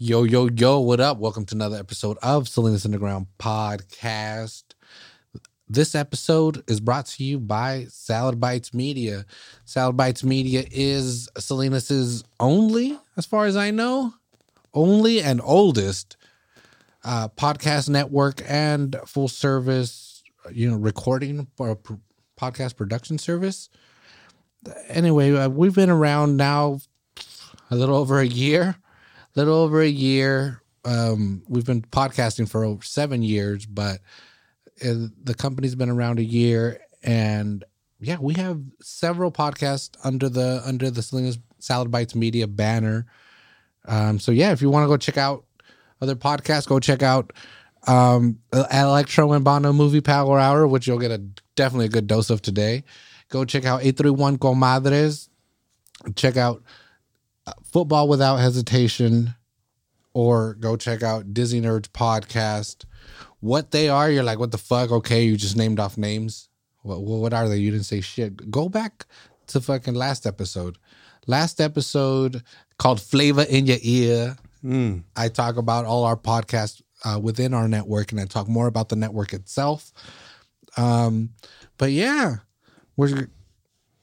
Yo, yo, yo, what up? Welcome to another episode of Salinas Underground Podcast. This episode is brought to you by Salad Bites Media. Salad Bites Media is Salinas's only, as far as I know, only and oldest uh, podcast network and full service, you know, recording or pr- podcast production service. Anyway, uh, we've been around now a little over a year, little over a year. Um, we've been podcasting for over seven years, but uh, the company's been around a year, and yeah, we have several podcasts under the under the Salinas Salad Bites Media banner. Um, so yeah, if you want to go check out other podcasts, go check out um, Electro and Bono Movie Power Hour, which you'll get a definitely a good dose of today. Go check out 831 Comadres. Check out Football Without Hesitation, or go check out Disney Nerds Podcast. What they are, you're like, what the fuck? Okay, you just named off names. What, what are they? You didn't say shit. Go back to fucking last episode. Last episode called Flavor in Your Ear. Mm. I talk about all our podcasts uh, within our network, and I talk more about the network itself. Um, but yeah, we're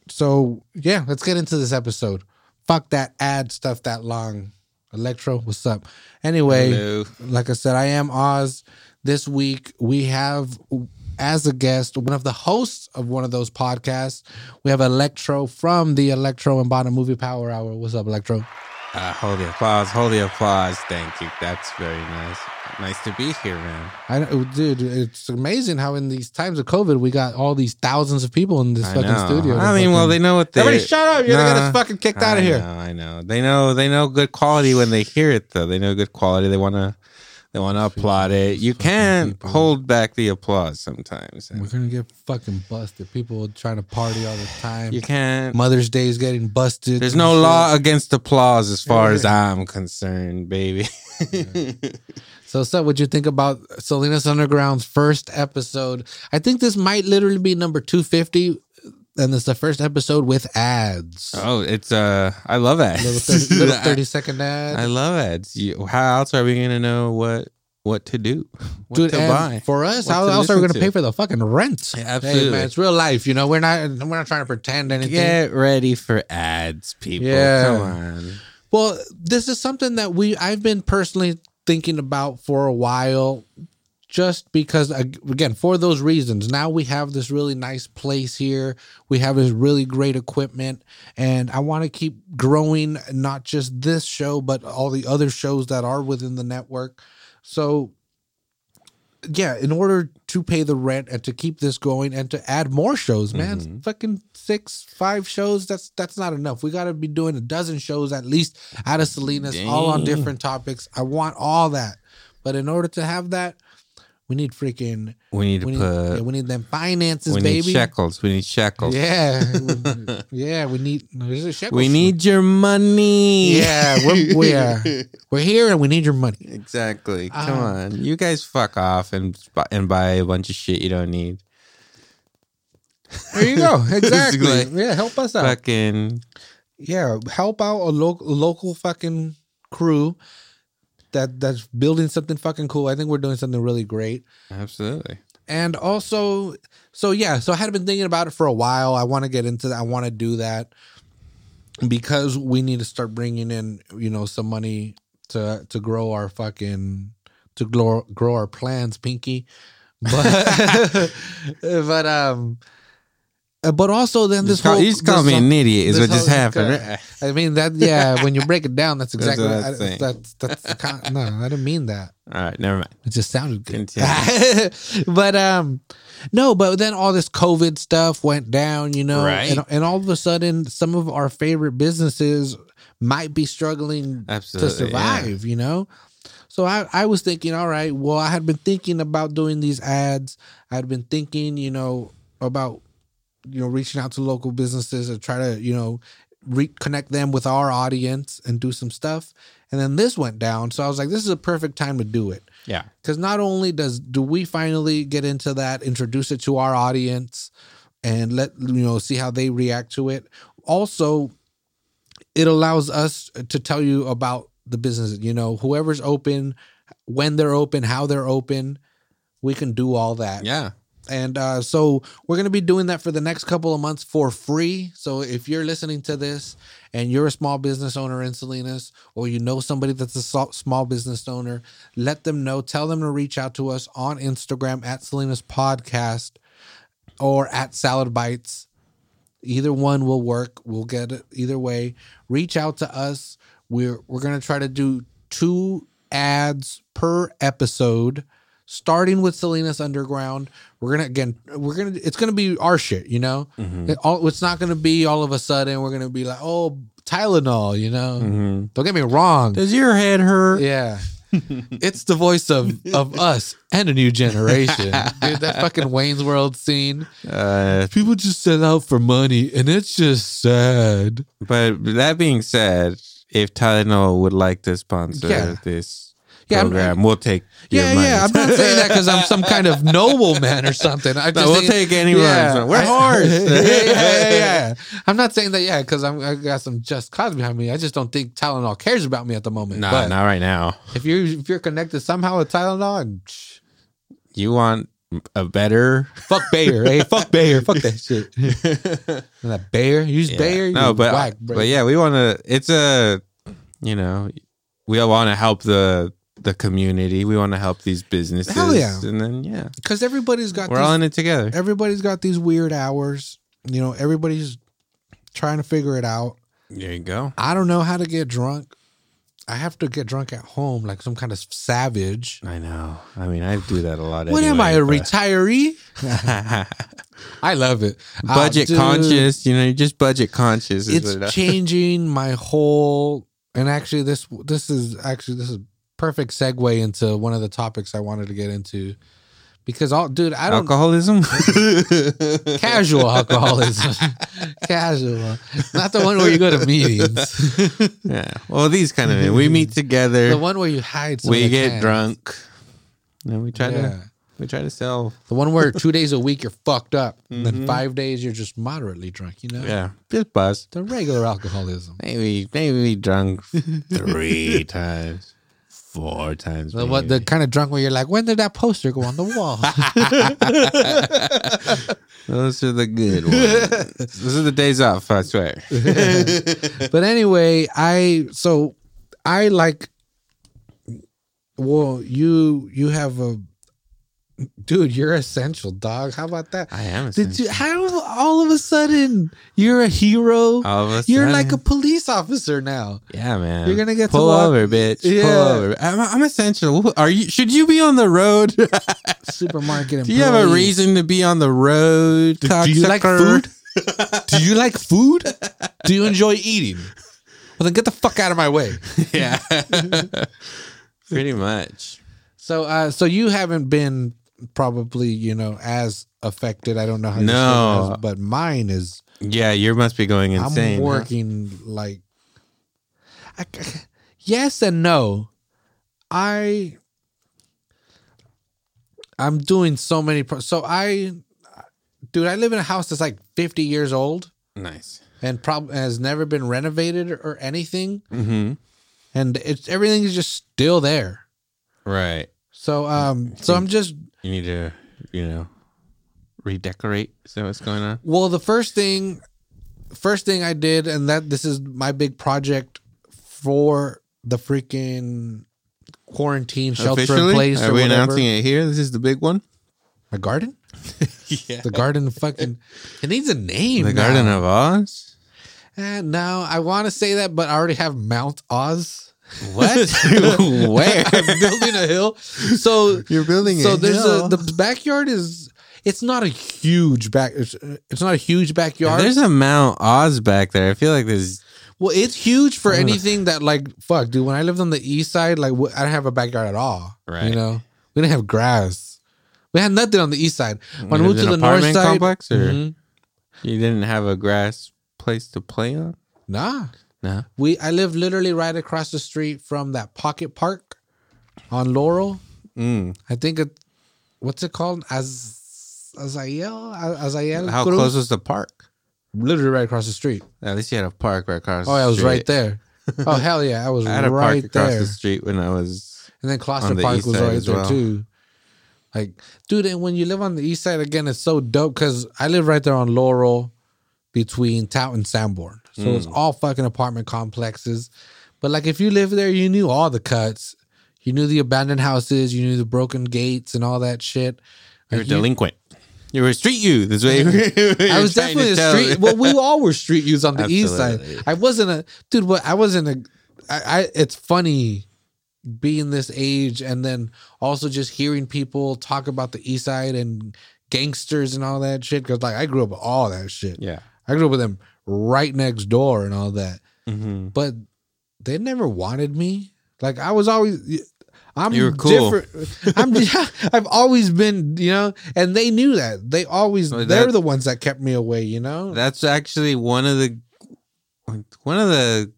so yeah. Let's get into this episode. Fuck that ad stuff that long. Electro, what's up? Anyway, Hello. like I said, I am Oz. This week we have as a guest one of the hosts of one of those podcasts. We have Electro from the Electro and Bottom Movie Power Hour. What's up, Electro? Uh, hold the applause. Hold the applause. Thank you. That's very nice. Nice to be here, man. I know, dude. It's amazing how in these times of COVID we got all these thousands of people in this I fucking know. studio. I mean, well, they know what they. everybody shut up! You're gonna get us fucking kicked out I of here. know, I know. They know. They know good quality when they hear it, though. They know good quality. They wanna. They want to applaud it. You can't hold back the applause sometimes. We're gonna get fucking busted. People trying to party all the time. You can't. Mother's Day is getting busted. There's no shit. law against applause as far as Yeah. I'm concerned, baby. So, so what you think about Salinas Underground's first episode? I think this might literally be number 250, and it's the first episode with ads. oh, it's uh, I love ads. little 30, little 30 second ad. I love ads. You, how else are we gonna know what what to do? What Dude, to buy? for us, What how else are we going to pay for the fucking rent? Yeah, Hey, absolutely. man, it's real life. You know, we're not we're not trying to pretend anything. Get ready for ads, people. Yeah. Come on. Well, this is something that we I've been personally thinking about for a while just because again for those reasons now we have this really nice place here. We have this really great equipment. And i want to keep growing not just this show but all the other shows that are within the network. So yeah in order to pay the rent and to keep this going and to add more shows man Mhm. fucking six five shows that's that's not enough. We got to be doing a dozen shows at least out of salinas all on different topics. I want all that. But in order to have that we need freaking We need to we need, put. yeah, we need them finances we baby need shekels. We need shekels. yeah yeah we need is it shekels? We need your money. yeah we're, we're, we're here and we need your money exactly. Come Uh, on, you guys fuck off and and buy a bunch of shit you don't need. there you go exactly Basically. yeah help us out Fucking yeah, help out a local local fucking crew that that's building something fucking cool. I think we're doing something really great. absolutely. And also, so yeah, so I had been thinking about it for a while. I want to get into that. I want to do that because we need to start bringing in, you know, some money to to grow our fucking to grow grow our plans, Pinky. But but um, but also then this Just call, whole you just call me an idiot. Is what just happened. right? I mean that yeah. When you break it down, that's That's exactly what I- that's that's the con- no. I didn't mean that. All right, never mind. It just sounded good. But um, no. But then all this COVID stuff went down, you know, Right. and, and all of a sudden, some of our favorite businesses might be struggling Absolutely, to survive. You know. So I, I was thinking, all right, well, I had been thinking about doing these ads. I had been thinking, you know, about you know reaching out to local businesses and try to you know reconnect them with our audience and do some stuff and then this went down so i was like this is a perfect time to do it Yeah. because not only does do we finally get into that introduce it to our audience and let you know see how they react to it also it allows us to tell you about the business. You know, whoever's open, when they're open, how they're open, we can do all that. Yeah. And uh, so we're going to be doing that for the next couple of months for free. So if you're listening to this and you're a small business owner in Salinas, or you know somebody that's a small business owner, let them know. Tell them to reach out to us on Instagram at Salinas Podcast or at Salad Bites. Either one will work. We'll get it either way. Reach out to us. We're we're gonna try to do two ads per episode starting with Salinas Underground. We're gonna again, we're gonna it's gonna be our shit, you know. It all, it's not gonna be all of a sudden we're gonna be like, oh, Tylenol, you know. Mhm. Don't get me wrong. Does your head hurt? Yeah. it's the voice of of us and a new generation. Dude, that fucking Wayne's World scene. Uh, People just sell out for money and it's just sad. but that being said, if Tylenol would like to sponsor Yeah. this Yeah, I'm- program, we'll take. your Yeah, money. yeah. I'm not saying that because I'm some kind of nobleman or something. I No, just we'll take anyone. We're I- yeah, yeah, yeah, yeah. I'm not saying that, yeah, because I'm I got some just cause behind me. I just don't think Tylenol cares about me at the moment. Nah, not right now. if you're if you're connected somehow with Tylenol, and You want a better fuck Bayer, hey, fuck Bayer, fuck that shit. That Bayer, use Yeah. Bayer. No, but whack, but yeah, we want to. It's a, you know, we all want to help the the community. We want to help these businesses. Hell yeah. And then yeah, because everybody's got we're these, all in it together. everybody's got these weird hours. You know, everybody's trying to figure it out. There you go. I don't know how to get drunk. I have to get drunk at home like some kind of savage. I know. I mean, I do that a lot. What am I, a anyway, retiree? I love it. Ah, budget dude, conscious. You know, you're just budget conscious. Is what it It's changing my whole. And actually, this this is actually this is perfect segue into one of the topics I wanted to get into, because all dude, I don't Alcoholism. casual alcoholism, casual, not the one where you go to meetings, yeah. Well, these kind of we meet together. the one where you hide. We get cans. drunk. And we try Yeah. to we try to sell. The one where two days a week you're fucked up, and Mhm. then five days you're just moderately drunk. You know, Yeah, just buzz. the regular alcoholism. Maybe maybe we drunk three times, four times. The, what the kind of drunk where you're like, when did that poster go on the wall? Those are the good ones. Those are the days off. I swear. but anyway, I so I like. Well, you you have a dude. You're essential, dog. How about that? I am. Did you? How all of a sudden you're a hero? All of a You're sudden- like a police officer now. yeah, man. You're gonna get to pull over, bitch. Pull Yeah. over. I'm, I'm essential. Are you? Should you be on the road? Supermarket. Do you have a reason to be on the road? Do, do you like food? do you like food? Do you enjoy eating? Well, then get the fuck out of my way. yeah. Pretty much. So, uh, so you haven't been probably, you know, as affected. I don't know how. No. is, but mine is. Yeah, you must be going insane. I'm huh? working like. I, yes and no. I. I'm doing so many. Pro- so I, dude, I live in a house that's like 50 years old Nice. and prob- has never been renovated or anything, Mm-hmm. and it's everything is just still there. Right. So, um, so I'm just You need to, you know, redecorate. Is that what's going on? Well, the first thing, first thing I did, and that this is my big project for the freaking quarantine shelter in place Are or we whatever. announcing it here? This is the big one. My garden, yeah. the garden, fucking, it needs a name. The now. Garden of Oz. And no, I want to say that, but I already have Mount Oz. What? Where? I'm building a hill. So You're building so there's a the backyard is it's not a huge back it's, it's not a huge backyard. There's a Mount Oz back there. I feel like there's. Well, it's huge for anything that like fuck, dude. When I lived on the east side, like I didn't have a backyard at all. Right. You know, we didn't have grass. We had nothing on the east side. When we moved to the north side, complex, or Mhm. you didn't have a grass place to play on. nah, No. we I live literally right across the street from that pocket park on Laurel. Mm. I think it, what's it called? As Azael, Azael. How Cruz? close was the park? Literally right across the street. At least you had a park right across. Oh, I was right there. Oh hell yeah, I was I had a park right across there. the street when I was. And then Closter the Park was right there well. too. Like, dude, and when you live on the east side again, it's so dope because I live right there on Laurel between Towt and Sanborn. So Mm. it's all fucking apartment complexes. But like if you live there, you knew all the cuts. You knew the abandoned houses, you knew the broken gates and all that shit. You're Like, delinquent. You were a street youth. Is what you I was definitely a street. Well, we all were street youths on the east side. I wasn't a dude. But I wasn't a. I, I. It's funny being this age and then also just hearing people talk about the east side and gangsters and all that shit. Because like I grew up with all that shit. yeah. I grew up with them right next door and all that. hmm But they never wanted me. Like I was always. I'm You were cool. different. I'm. I've always been, you know, and they knew that. They always. They're the ones that kept me away. You know. That's actually one of the one of the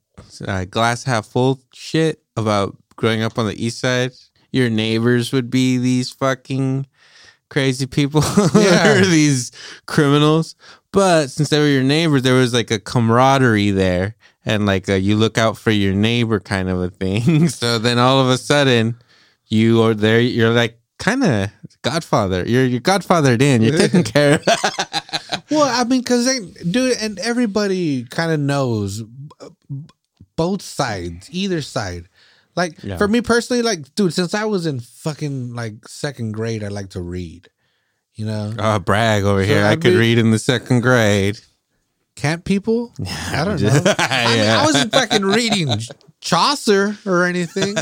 uh, glass half full shit about growing up on the east side. Your neighbors would be these fucking crazy people, Yeah. or these criminals. But since they were your neighbors, there was like a camaraderie there, and like a, you look out for your neighbor kind of a thing. so then all of a sudden, you are there. You're like kind of Godfather. You're you're Godfathered in. You're taken care of. Well, I mean, because they do it, and everybody kind of knows both sides, either side. Like Yeah. for me personally, like, dude, since I was in fucking like second grade, I like to read. You know, Oh, brag over So here. I I'd could be- read in the second grade. can't people? I don't know. Yeah. I mean, I wasn't fucking reading Chaucer or anything.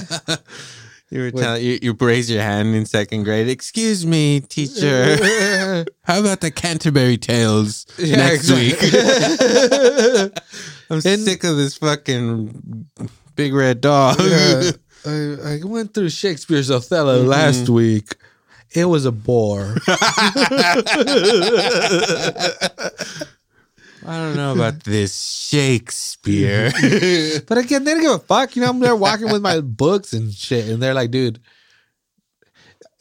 You were telling you, you raised your hand in second grade. Excuse me, teacher. How about the Canterbury Tales Yeah, next exactly. week? I'm And- sick of this fucking big red dog. Yeah. I, I went through Shakespeare's Othello Mm-hmm. last week. It was a bore. I don't know about this Shakespeare. But again, they don't give a fuck. You know, I'm there walking with my books and shit, and they're like, dude,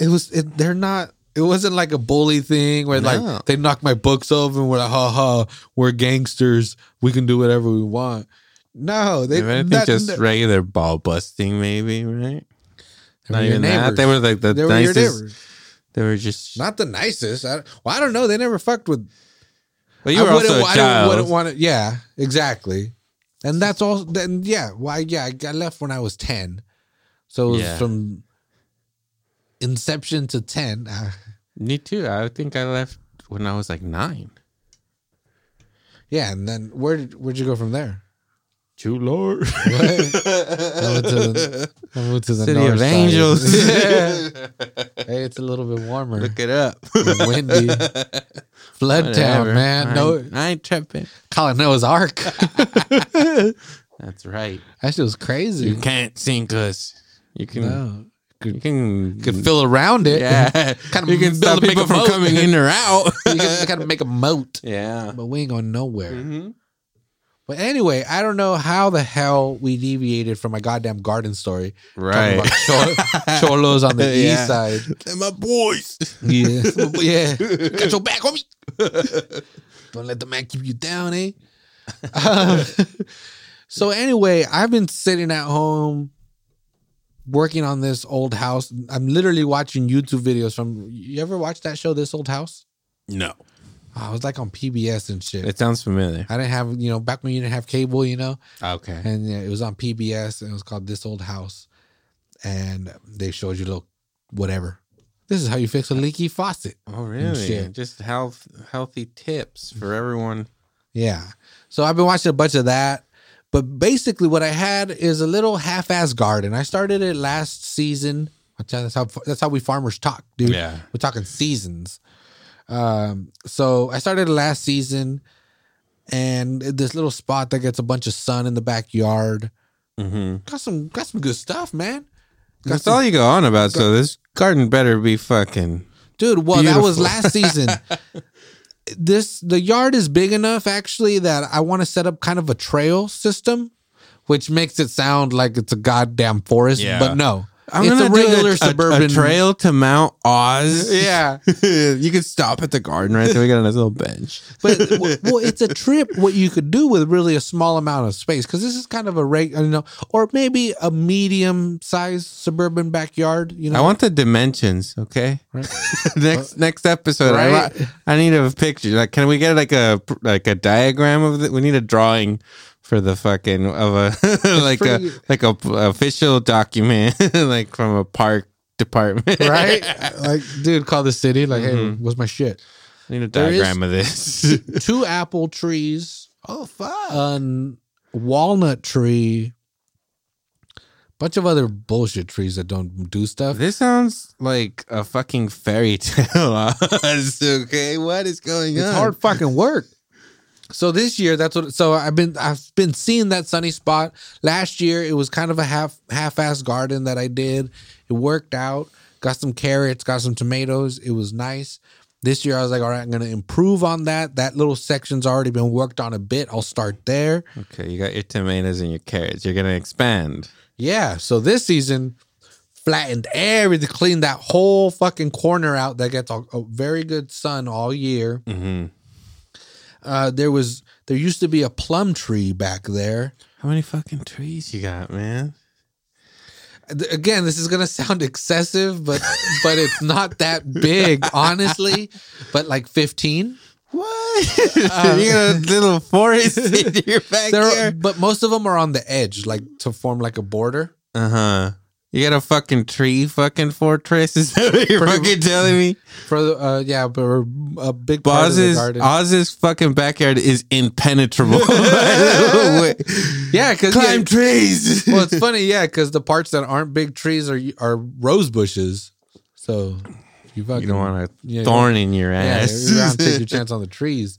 it was. It, they're not. It wasn't like a bully thing where No. like they knocked my books over and we're like, ha ha, we're gangsters. We can do whatever we want. No, they if anything, that- just that- regular ball busting, maybe, right? Not even that. They were like the They nicest. They were just. Not the nicest. I, well, I don't know. They never fucked with. Well, you were I also a I child. wouldn't want to. Yeah, exactly. And that's all. Then yeah, why? yeah, I got left when I was ten, so it was Yeah. from inception to ten. Uh, Me too. I think I left when I was like nine. yeah, and then where did where'd you go from there? True Lord. I went to the, I moved to the City north of side. Angels. hey, it's a little bit warmer. Look it up. and windy. Flood town, man. I No, ain't, I ain't tripping. call it Noah's Ark. That's right. that shit was crazy. You can't sink us. You can. no, You can. could fill around it. yeah. Kind of you can build stop a- people from coming in or out. you got to make a moat, yeah. but we ain't going nowhere. hmm But anyway, I don't know how the hell we deviated from my goddamn garden story. Right. chol- cholos on the Yeah. east side. They're my boys. Yeah. yeah. Got your back, homie. Don't let the man keep you down, eh? Um, so anyway, I've been sitting at home working on this old house. I'm literally watching YouTube videos from you ever watch that show, This Old House? No. Oh, I was like on PBS and shit. It sounds familiar. I didn't have, you know, back when you didn't have cable, you know, Okay. and yeah, it was on PBS and it was called This Old House. And they showed you little whatever. This is how you fix a leaky faucet. Oh, really? Just health, healthy tips for everyone. Yeah. So I've been watching a bunch of that. But basically, what I had is a little half-ass garden. I started it last season. That's how that's how we farmers talk, dude. Yeah. We're talking seasons. Um, so I started last season, and this little spot that gets a bunch of sun in the backyard. Mm-hmm. Got some got some good stuff, man. Got That's some- all you go on about. So this garden better be fucking. Dude, well, that was last season. this the yard is big enough actually that I want to set up kind of a trail system, which makes it sound like it's a goddamn forest, Yeah. but no. I'm It's a regular a, suburban- a, trail to Mount Oz. Yeah. you could stop at the garden right there. We got a nice little bench. But well, it's a trip. What you could do with really a small amount of space, because this is kind of a reg, you know, or maybe a medium-sized suburban backyard. You know, I want the dimensions. Okay. Right. next next episode, I, Right. wa- I need a picture. Like, can we get like a like a diagram of it? We need a drawing for the fucking of a like a like a p- official document like from a park department. right? like, dude, call the city. Like, hey, Mhm. what's my shit? I need a There diagram of this. Two apple trees, oh fuck. a walnut tree, bunch of other bullshit trees that don't do stuff. This sounds like a fucking fairy tale. Okay, what is going It's on? hard fucking work. So this year, that's what. So I've been I've been seeing that sunny spot. Last year, it was kind of a half half ass garden that I did. It worked out. Got some carrots, got some tomatoes. It was nice. This year, I was like, all right, I'm gonna improve on that. That little section's already been worked on a bit. I'll start there. Okay, you got your tomatoes and your carrots. You're gonna expand. Yeah. So this season, flattened everything, cleaned that whole fucking corner out. That gets a, a very good sun all year. Mm-hmm. Uh, there was there used to be a plum tree back there. How many fucking trees you got, man? Again, this is gonna sound excessive, but but it's not that big, honestly. But like fifteen. What? Uh, you got a little forest in your back There, backyard? but most of them are on the edge, like to form like a border. Uh huh. You got a fucking tree fucking fortress? Is that what you're fucking telling me? For the uh, yeah, but a big part of the Oz's, garden. Oz's fucking backyard is impenetrable. by the way. yeah, because Climb trees. well, it's funny, yeah, because the parts that aren't big trees are are rose bushes. So you fucking you don't want a yeah, thorn in your Yeah, ass. you're around, take your chance on the trees.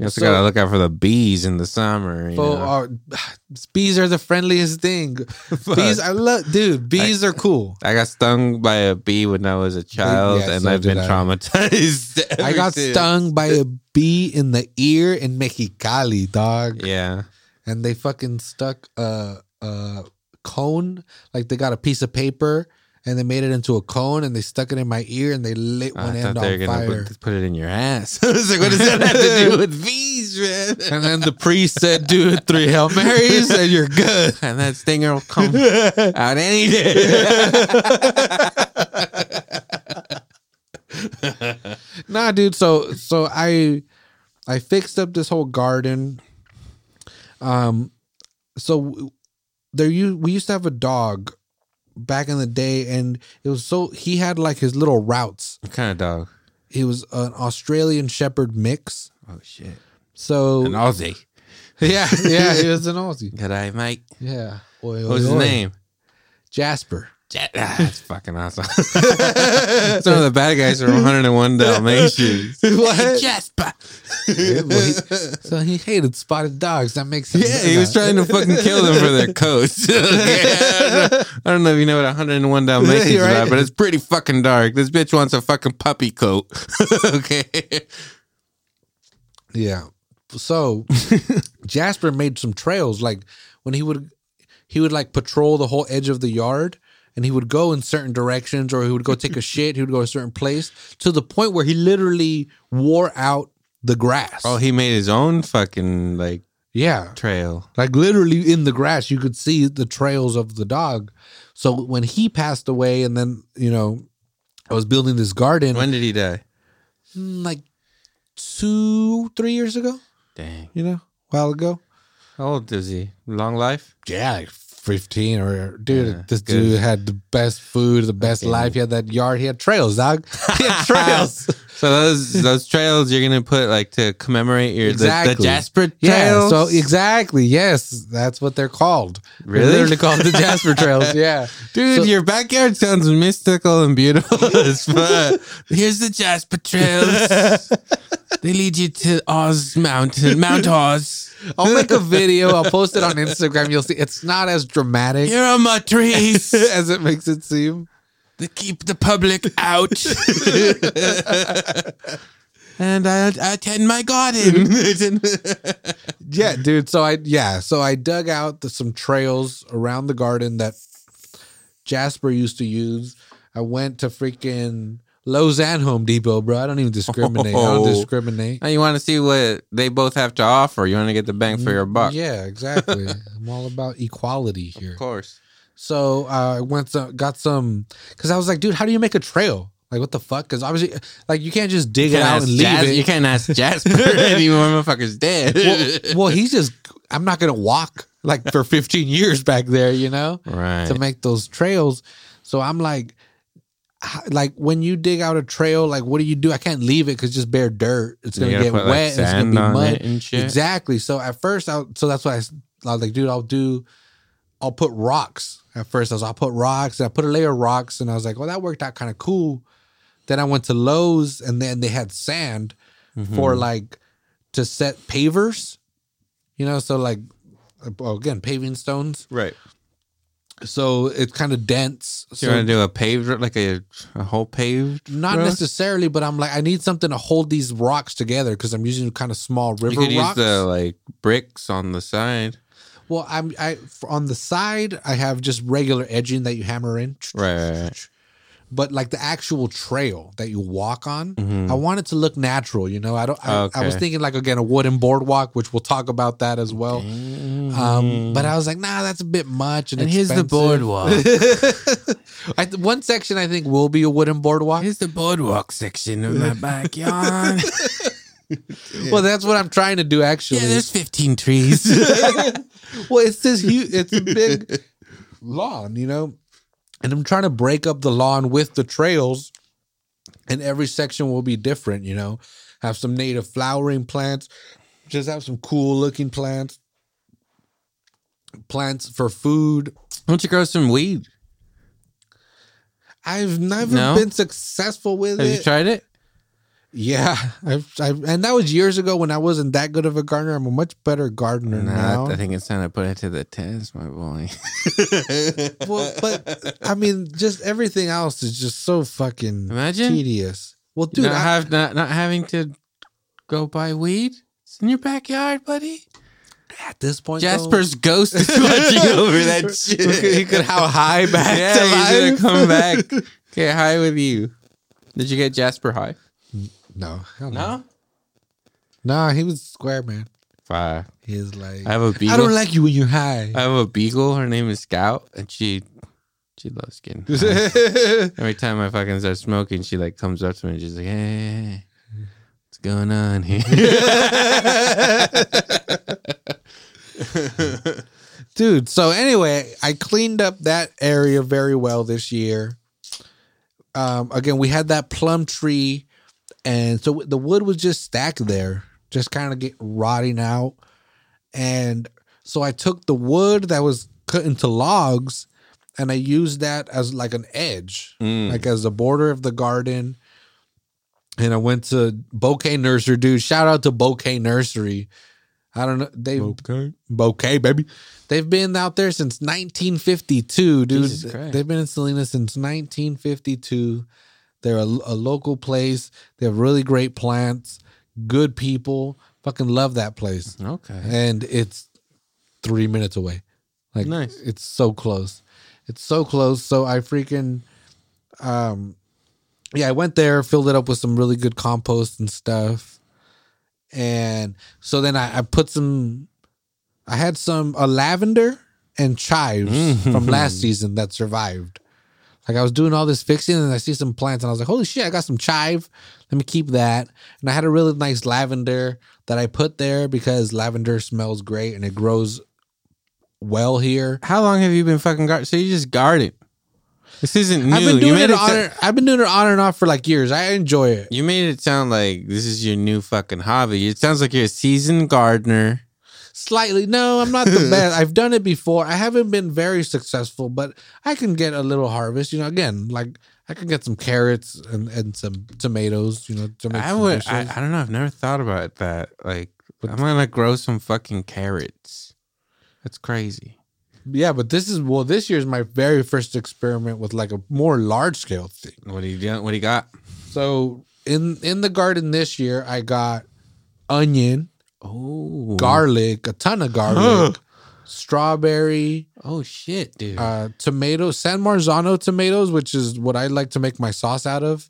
You also So- gotta look out for the bees in the summer. You know? uh, bees are the friendliest thing. bees, I love, dude. Bees are cool. I got stung by a bee when I was a child, yeah, and so I've been I. traumatized. I got stung by a bee in the ear in Mexicali, dog, Yeah, and they fucking stuck a, a cone. Like they got a piece of paper and they made it into a cone and they stuck it in my ear and they lit one I end thought they were on fire. put, put it in your ass. I was like, what does that have to do with bees, man? And then the priest said, "Do three hail marys and you're good." and that stinger will come out any day. nah, dude. So so I I fixed up this whole garden. Um, so there you we used to have a dog back in the day, and it was so he had like his little routes. what kind of dog? He was an Australian Shepherd mix. Oh shit, So an Aussie. yeah, yeah, he was an Aussie. Good eye, mate. Yeah. Oi, oi, What's his oi. name? Jasper. Jet. Ah, that's fucking awesome. Some of the bad guys are 101 Dalmatians. What? Jasper. Yeah, well, he- so he hated spotted dogs. That makes sense. Yeah, he was trying to fucking kill them for their coats. Okay, I, don't know, I don't know if you know what 101 Dalmatians is You're right. but it's pretty fucking dark. This bitch wants a fucking puppy coat. okay. Yeah. So Jasper made some trails. Like when he would he would like patrol the whole edge of the yard and he would go in certain directions or he would go take a shit, he would go a certain place to the point where he literally wore out the grass. Oh, he made his own fucking like yeah. trail. Like literally in the grass, you could see the trails of the dog. So when he passed away and then, you know, I was building this garden When did he die? mm, like two, three years ago, Dang. you know, a while ago. How old is he? Long life? Yeah, like 15 or dude, Yeah, this good. dude had the best food, the best Fucking- life. He had that yard. He had trails, dog. He had trails. So those those trails you're gonna put like to commemorate your the- the, Jasper trails. yeah. So exactly. Yes. That's what they're called. really They're literally called the Jasper trails. Yeah. Dude, So- your backyard sounds mystical and beautiful as fuck. Here's the Jasper trails. They lead you to Oz Mountain, Mount Oz. I'll make a video. I'll post it on Instagram. You'll see it's not as dramatic Here are my trees. as it makes it seem. They keep the public out. and I, I tend my garden. Yeah, dude. So I yeah, so I dug out the, some trails around the garden that Jasper used to use. I went to freaking Lowe's and Home Depot, bro. I don't even discriminate. I don't Oh. discriminate. Now you want to see what they both have to offer. You want to get the bang for your buck. Mm, Yeah, exactly. I'm all about equality here. Of course. So uh, I went to got some because I was like, dude, how do you make a trail? Like, what the fuck? Because obviously, like, you can't just dig it out and leave Jas- it. you can't ask Jasper anymore. Motherfucker's dead. well, well, he's just. I'm not gonna walk like for 15 years back there, you know, right. to make those trails. So I'm like, like when you dig out a trail, like what do you do? I can't leave it because just bare dirt. It's gonna get put, wet. like, and it's gonna be on mud. it and shit. Exactly. So at first, I so that's why I was like, dude, I'll do, I'll put rocks. At first, I was, I'll put rocks, and I put a layer of rocks, and I was like, well, that worked out kind of cool. Then I went to Lowe's, and then they had sand Mm-hmm. for like to set pavers, you know, so like, well, again, paving stones. Right. So it's kind of dense. So So you want to do a paved, ro- like a, a whole paved? not road? necessarily, but I'm like, I need something to hold these rocks together because I'm using kind of small river You could use rocks. the like bricks on the side. Well, I'm I f- on the side. I have just regular edging that you hammer in. Right, right, right. But like the actual trail that you walk on, Mhm. I want it to look natural. You know, I don't. I, I was thinking like again a wooden boardwalk, which we'll talk about that as well. Um, but I was like, nah, that's a bit much. And, And here's the boardwalk. I th- one section I think will be a wooden boardwalk. Here's the boardwalk section of my backyard. Well, that's what I'm trying to do actually. yeah, there's 15 trees. well, it's this huge. It's a big lawn, you know, and I'm trying to break up the lawn with the trails, and every section will be different. You know, have some native flowering plants, just have some cool looking plants, plants for food. Why don't you grow some weed? I've never No? been successful with Have it. Have you tried it? Yeah, I've, I've, and that was years ago when I wasn't that good of a gardener. I'm a much better gardener now. I think it's time to put it to the test, my boy. well, but I mean, just everything else is just so fucking Imagine. tedious. Well, dude, not, I, have, not, not having to go buy weed. It's in your backyard, buddy. at this point, Jasper's ghost is watching over that shit. he could, how high back yeah, to he's life. gonna come back. Get high with you. Did you get Jasper high? Mm. No, hell no, no, he was square man. Five. He's like, I have a beagle. I don't like you when you're high. I have a beagle. Her name is Scout, and she she loves getting high. Every time I fucking start smoking, she like comes up to me and she's like, "Hey, what's going on here?" dude. So anyway, I cleaned up that area very well this year. Um, again, we had that plum tree, and so the wood was just stacked there, just kind of get rotting out. And so I took the wood that was cut into logs, and I used that as like an edge, Mm. like as the border of the garden. And I went to Bouquet Nursery, dude. Shout out to Bouquet Nursery. I don't know. They okay. Bouquet, baby. They've been out there since 1952, dude. They've been in Salinas since 1952. They're a, a local place. They have really great plants, good people. Fucking love that place. Okay. And it's three minutes away. Like, Nice. it's so close. It's so close. So I freaking, um, yeah, I went there, filled it up with some really good compost and stuff. And so then I, I put some, I had some a lavender and chives Mm. from last season that survived. Like I was doing all this fixing and I see some plants and I was like, holy shit, I got some chive. Let me keep that. And I had a really nice lavender that I put there because lavender smells great and it grows well here. How long have you been fucking garden? So you just garden. This isn't new. I've been you doing made it it. on and, I've been doing it on and off for like years. I enjoy it. you made it sound like this is your new fucking hobby. It sounds like you're a seasoned gardener. Slightly. No, I'm not the best. I've done it before. I haven't been very successful, but I can get a little harvest. You know, again, like I can get some carrots and, and some tomatoes, you know, to make I some would. dishes. I, I don't know. I've never thought about that. Like, I'm gonna grow some fucking carrots. That's crazy. yeah, but this is well, this year's my very first experiment with like a more large scale thing. What do you? What do you got? So in in the garden this year, I got onion, Oh, garlic, a ton of garlic, strawberry, Oh shit, dude. uh, tomatoes, San Marzano tomatoes, which is what I like to make my sauce out of.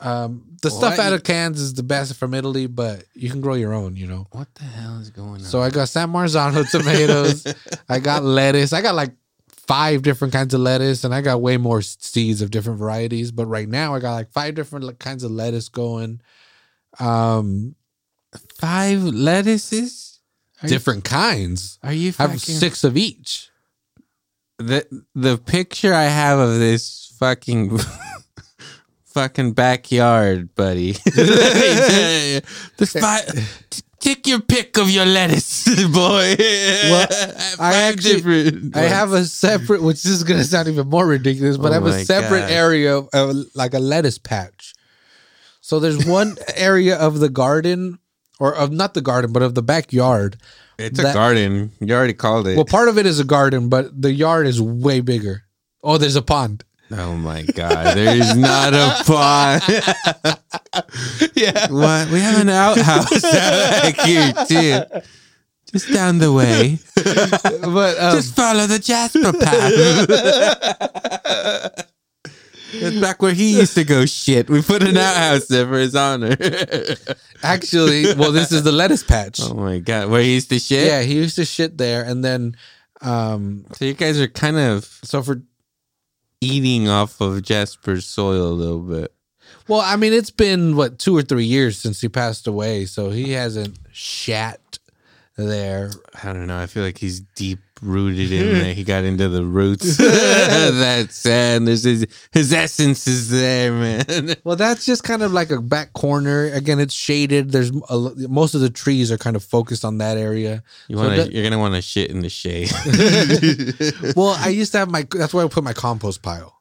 Um, the stuff out of cans is the best from Italy, but you can grow your own, you know. what the hell is going on? So I got San Marzano tomatoes. I got lettuce. I got like five different kinds of lettuce, and I got way more seeds of different varieties. But right now, I got like five different kinds of lettuce going. Um, five lettuces. Are you, different kinds. are you I have six of each. the the picture I have of this fucking fucking backyard, buddy. the five, take your pick of your lettuce, boy. Well, I actually- different I have a separate, which is going to sound even more ridiculous, but Oh I have a oh separate God. area of, of like a lettuce patch. So there's one area of the garden, or of not the garden, but of the backyard. It's a garden. You already called it. Well, part of it is a garden, but the yard is way bigger. Oh, there's a pond. oh my god, there is not a pond. Yeah. what? We have an outhouse back here too. Just down the way. But um, Just follow the Jasper path. That's back where he used to go shit. We put an outhouse there for his honor. actually, well, this is the lettuce patch. oh my god, where he used to shit? Yeah, he used to shit there, and then, um, So you guys are kind of so for eating off of Jasper's soil a little bit. well, I mean, it's been what two or three years since he passed away, so he hasn't shat there. I don't know. I feel like he's deep rooted in there. He got into the roots. That's sad. There's his, his essence is there, man. Well, that's just kind of like a back corner. Again, it's shaded. There's a, most of the trees are kind of focused on that area. You want to? You're gonna want to shit in the shade. Well, I used to have my. That's where I put my compost pile.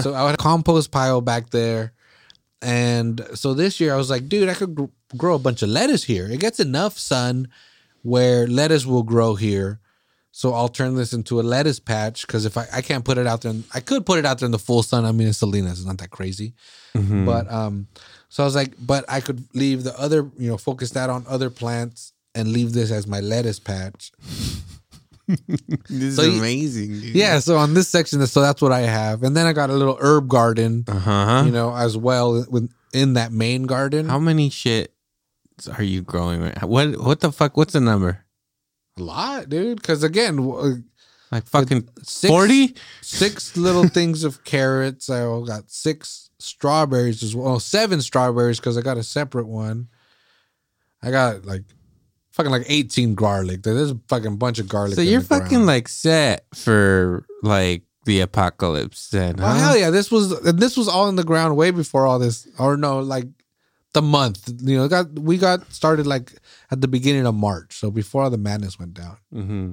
so I had a compost pile back there. And so this year I was like, dude, I could grow a bunch of lettuce here. It gets enough sun where lettuce will grow here. So I'll turn this into a lettuce patch because if I, I can't put it out there, in, I could put it out there in the full sun. I mean, it's Salinas, it's not that crazy. Mhm. But um, so I was like, but I could leave the other, you know, focus that on other plants and leave this as my lettuce patch. this So is amazing. Yeah. So on this section, so that's what I have, and then I got a little herb garden. Uh huh. you know, as well within that main garden. How many shit are you growing? Right? What? What the fuck? What's the number? A lot, dude. Because again, uh, Like fucking forty? six little things of carrots. I got six strawberries as well. Oh, seven strawberries because I got a separate one. I got like fucking like eighteen garlic. There's a fucking bunch of garlic. So you're the ground. fucking like set for like the apocalypse then? Oh huh? hell yeah! This was and this was all in the ground way before all this, or no, like the month. You know, got we got started like at the beginning of March, so before the madness went down, hmm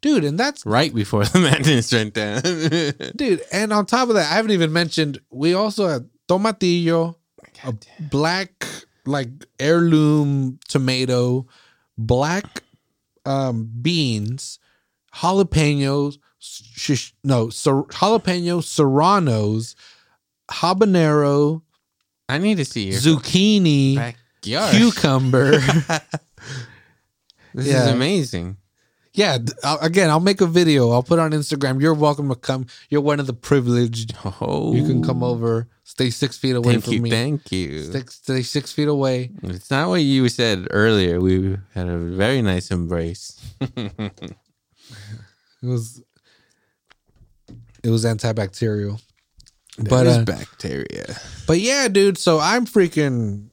dude. And that's Right before the madness went down. dude. And on top of that, I haven't even mentioned we also had tomatillo, a black like heirloom tomato, black um, beans, jalapenos, shish, no, ser, jalapeno serranos, habanero, I need to see your zucchini, backyard. cucumber. This Yeah. is amazing. yeah, again, I'll make a video. I'll put it on Instagram. You're welcome to come. You're one of the privileged. Oh, You can come over. Stay six feet away Thank from you, me. thank you. Stay, stay six feet away. It's not what you said earlier. We had a very nice embrace. It was it was antibacterial. But But uh, bacteria. but yeah, dude. So I'm freaking.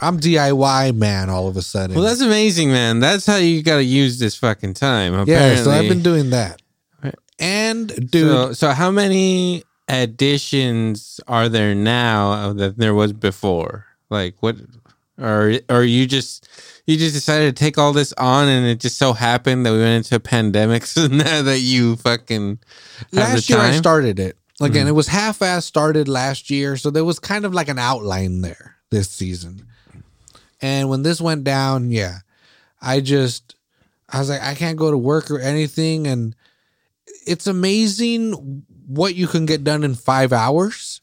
I'm DIY man. All of a sudden. Well, that's amazing, man. That's how you got to use this fucking time. yeah. So I've been doing that. And dude, So, so how many additions are there now that there was before? Like what? Or or you just you just decided to take all this on, and it just so happened that we went into a pandemic. So now that you fucking have last the year I started it. Again, Mhm. it was half-ass started last year, so there was kind of like an outline there this season. And when this went down, yeah, I just I was like, I can't go to work or anything, and it's amazing what you can get done in five hours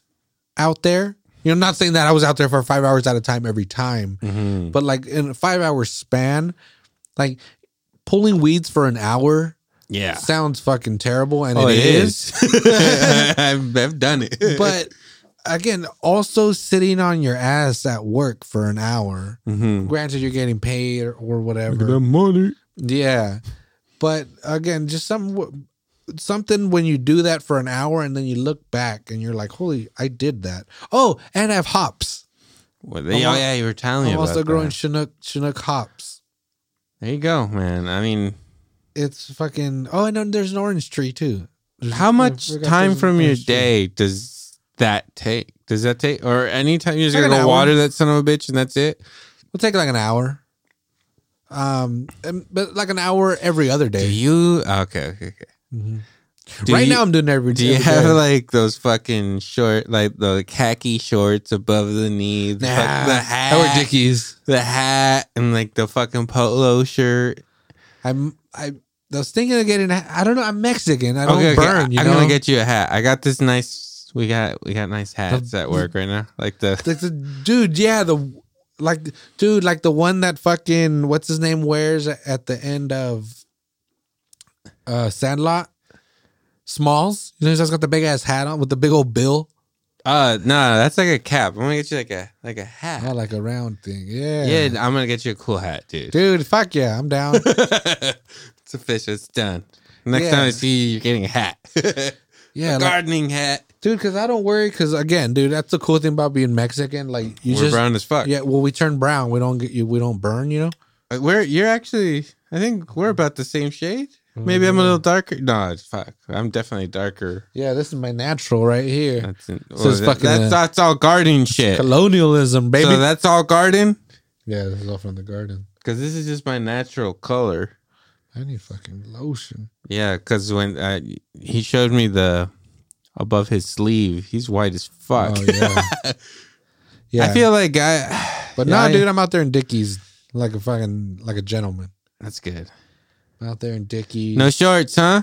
out there. You know, not saying that I was out there for five hours at a time every time, Mhm. but like in a five hour span, like pulling weeds for an hour Yeah. sounds fucking terrible, and Oh, it it is. is. I've, I've done it. but again, also sitting on your ass at work for an hour. Mhm. Granted, you're getting paid or, or whatever. The money. Yeah, but again, just some something when you do that for an hour and then you look back and you're like, "Holy, I did that!" Oh, and I have hops. Well, they, oh yeah, you were telling me I'm about also growing that. Chinook Chinook hops. There you go, man. I mean, It's fucking. Oh, and then there's an orange tree too. There's- how much time from your orange tree. day does that take? Does that take, or anytime you're just Like gotta go water that son of a bitch and that's it? We'll take like an hour. Um, and- but like an hour every other Do day. you? Okay, okay, okay. Mhm. Do right you- now, I'm doing every. Do you every have day. like those fucking short, like the khaki shorts above the knee, the, fuck- the hat, wear Dickies. the hat, and like the fucking polo shirt? I'm. I. I was thinking of getting. I don't know. I'm Mexican. I don't Okay, okay, burn. You I'm know. gonna get you a hat. I got this nice. We got we got nice hats at work right now. Like the like the dude. Yeah, the like dude, like the one that fucking what's his name wears at the end of uh Sandlot. Smalls, you know, he's just got the big ass hat on with the big old bill. Uh no, that's like a cap. I'm gonna get you like a like a hat. Yeah, like a round thing. Yeah. Yeah, I'm gonna get you a cool hat, dude. Dude, fuck yeah, I'm down. it's official. It's done. Next Yeah. time I see you, you're getting a hat. Yeah, a like- gardening hat. dude, because I don't worry. Because again, dude, that's the cool thing about being Mexican. Like you We're just, brown as fuck. yeah. Well, we turn brown. We don't get you. We don't burn. You know. Uh, We're you're actually. I think we're about the same shade. Maybe I'm a little darker. No, it's fuck. I'm definitely darker. Yeah, this is my natural right here. That's in, well, that- fucking, that's uh, that's all garden shit. Colonialism, baby. So that's all garden yeah, this is all from the garden. because this is just my natural color. I need fucking lotion. Yeah, because when uh, he showed me the above his sleeve, he's white as fuck. Oh yeah, yeah. I feel like I. but yeah, nah, I- dude, I'm out there in Dickies like a fucking like a gentleman. That's good. Out there in Dickies. No shorts, huh?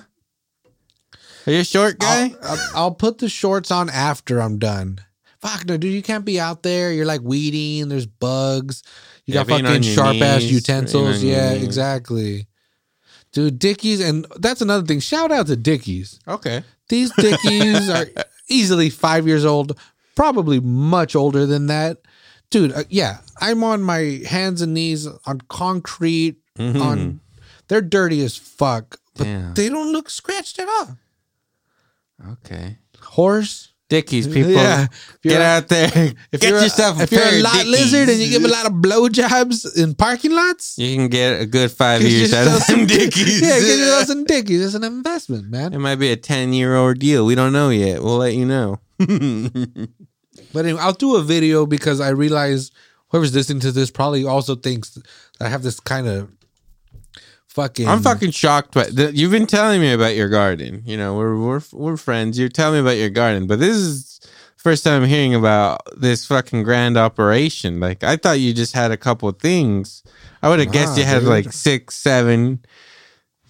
Are you a short guy? I'll, I'll, I'll put the shorts on after I'm done. Fuck no, dude, you can't be out there. You're like weeding. There's bugs. You Yeah, got fucking sharp ass utensils. being on your Yeah, knees. exactly. Dude, Dickies, and that's another thing. Shout out to Dickies. okay. These Dickies are easily five years old, probably much older than that. Dude, uh, yeah, I'm on my hands and knees on concrete. Mhm. On, they're dirty as fuck, but Damn. they don't look scratched at all. Okay. Horse, Dickies, people. Yeah, Get out there. If Get you're yourself a, a if you're a lot Dickies. lizard and you give a lot of blowjobs in parking lots, You can get a good five years out of some Dickies. Yeah, get yourself some Dickies. It's an investment, man. It might be a 10 year ordeal. We don't know yet. We'll let you know. But anyway, I'll do a video because I realize whoever's listening to this probably also thinks that I have this kind of fucking. I'm fucking shocked. But you've been telling me about your garden. You know, we're, we're, we're friends. You're telling me about your garden. But this is first time I'm hearing about this fucking grand operation. Like, I thought you just had a couple things. I would have guessed you had dude. like six, seven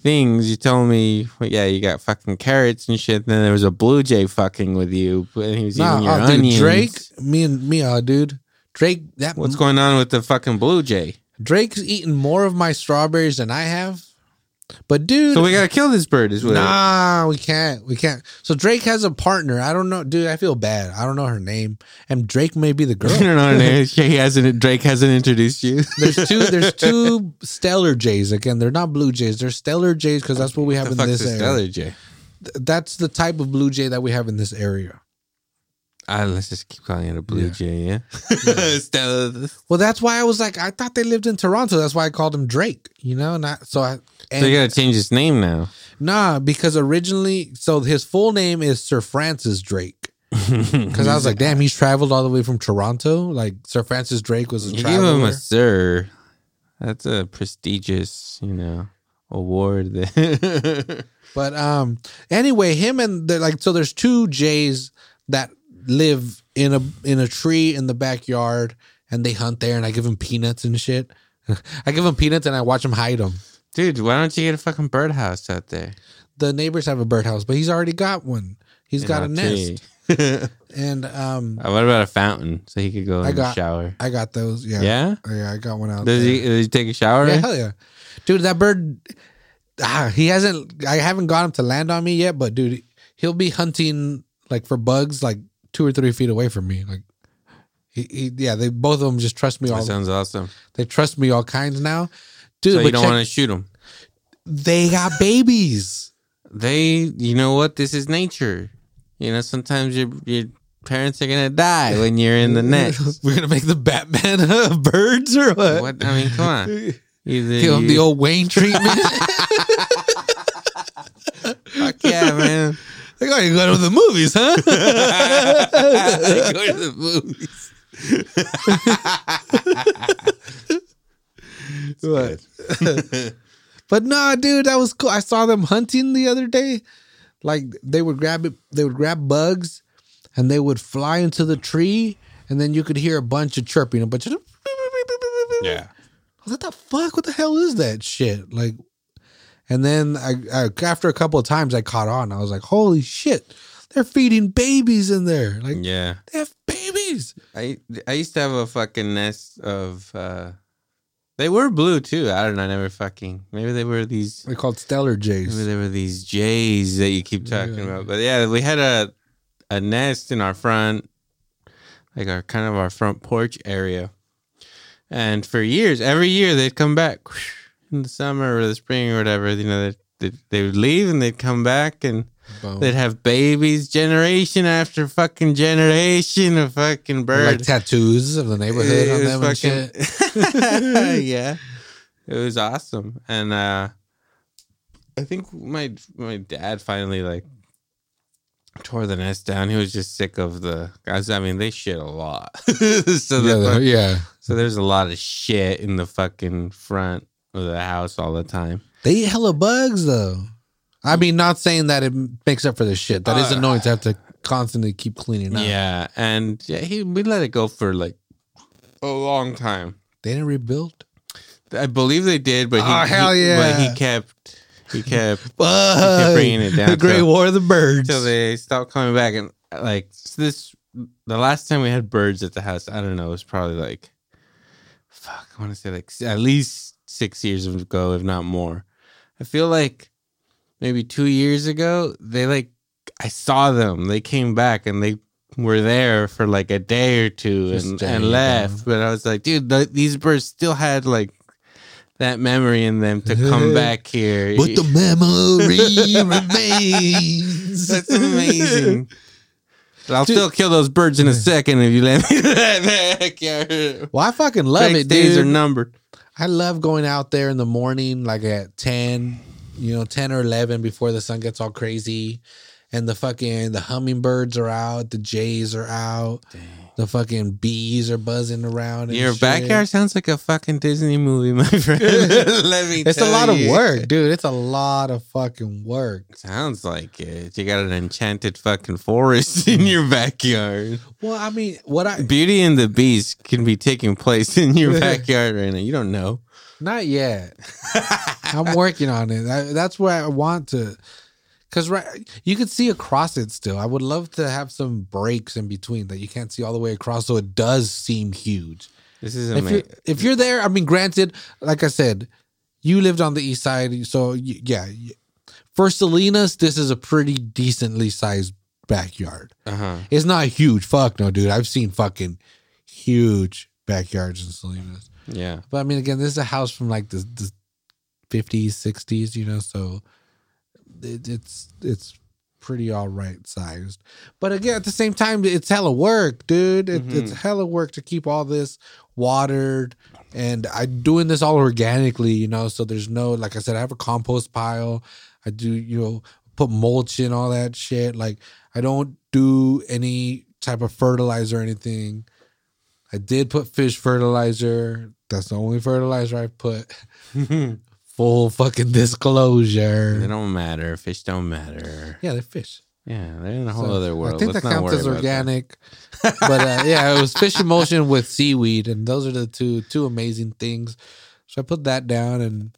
things. You told me, well, yeah, you got fucking carrots and shit. Then there was a blue jay fucking with you. And he was Nah, eating your uh, dude, onions. Drake, me and me, uh, dude. Drake, that What's going on with the fucking blue jay? Drake's eating more of my strawberries than I have. But dude, So we gotta kill this bird as well. Nah, we can't. We can't. So Drake has a partner. I don't know, dude. I feel bad. I don't know her name, and Drake may be the I girl. don't know. her name. He hasn't. Drake hasn't introduced you. There's two. There's two Steller jays. Again, they're not blue jays. They're Steller jays because that's what we have the in this area. Steller jay? Th- That's the type of blue jay that we have in this area. Ah, let's just keep calling it a blue Yeah. jay. Yeah. Steller. Well, that's why I was like, I thought they lived in Toronto. That's why I called him Drake. You know, not so I. And, So you gotta change his name now. nah, because originally, so his full name is Sir Francis Drake. Because I was like, damn, he's traveled all the way from Toronto. Like Sir Francis Drake was a you give him a sir. That's a prestigious, you know, award. There. But um, anyway, him and the like. So there's two Jays that live in a in a tree in the backyard, and they hunt there. And I give them peanuts and shit. I give them peanuts and I watch them hide them. Dude, why don't you get a fucking birdhouse out there? The neighbors have a birdhouse, but he's already got one. He's got a In nest, and um, Uh, what about a fountain so he could go I in the got- shower? I got those. Yeah, Yeah. yeah, I got one out. Does there. he? Does he take a shower? Yeah, in? hell yeah, dude, that bird. Ah, he hasn't. I haven't got him to land on me yet, but dude, he'll be hunting like for bugs, like two or three feet away from me. Like, he, he yeah, they both of them just trust me That all. sounds awesome. They trust me all kinds now, dude. So but you don't want to shoot them. they got babies. They, you know what? This is nature. You know, sometimes your your parents are gonna die when you're in the nest. We're gonna make the Batman of birds or what? what? I mean, come on. Either Give you- the old Wayne treatment. fuck yeah, man. Like, oh, you go to the movies, huh? They go to the movies. What? but no, dude, that was cool. I saw them hunting the other day. Like they would grab it, they would grab bugs, and they would fly into the tree, and then you could hear a bunch of chirping, a bunch of Yeah. Like, the fuck? What the hell is that shit? Like, and then I, I after a couple of times I caught on. I was like, holy shit, they're feeding babies in there. Like Yeah. they have babies. I I used to have a fucking nest of uh they were blue too. I don't know, I never fucking maybe they were these They're called Steller jays. maybe they were these jays that you keep talking Yeah. about. But yeah, we had a a nest in our front like our kind of our front porch area. And for years, every year they'd come back in the summer or the spring or whatever, you know, they they, would leave and they'd come back and Boom. they'd have babies generation after fucking generation of fucking birds. like tattoos of the neighborhood on It them was and shit. fucking- yeah, it was awesome, and uh, I think my my dad finally like tore the nest down. He was just sick of the guys. I mean, they shit a lot, so Yeah, the- yeah. so there's a lot of shit in the fucking front of the house all the time. They eat hella bugs though. I mean, not saying that it makes up for the shit. That is Uh, annoying to have to constantly keep cleaning up. Yeah, and yeah, he we let it go for like a long time. They didn't rebuild. I believe they did, but he, Oh, hell he- yeah. but he kept he kept But bringing it down The Great till- War of the Birds. until they stopped coming back. And like this, the last time we had birds at the house, I don't know, it was probably like, fuck, I want to say like at least six years ago, if not more. I feel like maybe two years ago, they like, I saw them. They came back and they were there for like a day or two Just and, and left. down. But I was like, dude, th- these birds still had like that memory in them to come back here. but the memory remains. That's amazing. But I'll Dude. still kill those birds in a second if you let me to that backyard. Well, I fucking love it, days dude. are numbered. I love going out there in the morning, like at 10, you know, 10 or 11 before the sun gets all crazy. And the fucking, the hummingbirds are out, the jays are out, the fucking bees are buzzing around. Your shit. backyard sounds like a fucking Disney movie, my friend. let me It's a lot of work, dude. It's a lot of fucking work. Sounds like it. You got an enchanted fucking forest in your backyard. Well, I mean, what I, Beauty and the Beast can be taking place in your backyard right now. You don't know. not yet. I'm working on it. I, that's where I want to, because right, you could see across it still. I would love to have some breaks in between that you can't see all the way across, so it does seem huge. This is If you're, if you're there, I mean, granted, like I said, you lived on the east side, so y- yeah. For Salinas, this is a pretty decently sized backyard. Uh-huh. It's not huge. Fuck no, dude. I've seen fucking huge backyards in Salinas. Yeah. But I mean, again, this is a house from like the, the 50s, 60s, you know, so it, it's it's pretty all right sized. But again, at the same time, it's hella work, dude. It, It's mm-hmm. hella work to keep all this watered. And I'm doing this all organically, you know, so there's no, like I said, I have a compost pile. I do, you know, put mulch in all that shit. Like, I don't do any type of fertilizer or anything. I did put fish fertilizer. That's the only fertilizer I put. Full fucking disclosure. They don't matter. Fish don't matter. Yeah, they're fish. Yeah, they're in a whole So, other world. I think Let's that counts as organic. but uh, yeah, it was fish emulsion with seaweed, and those are the two two amazing things. So I put that down, and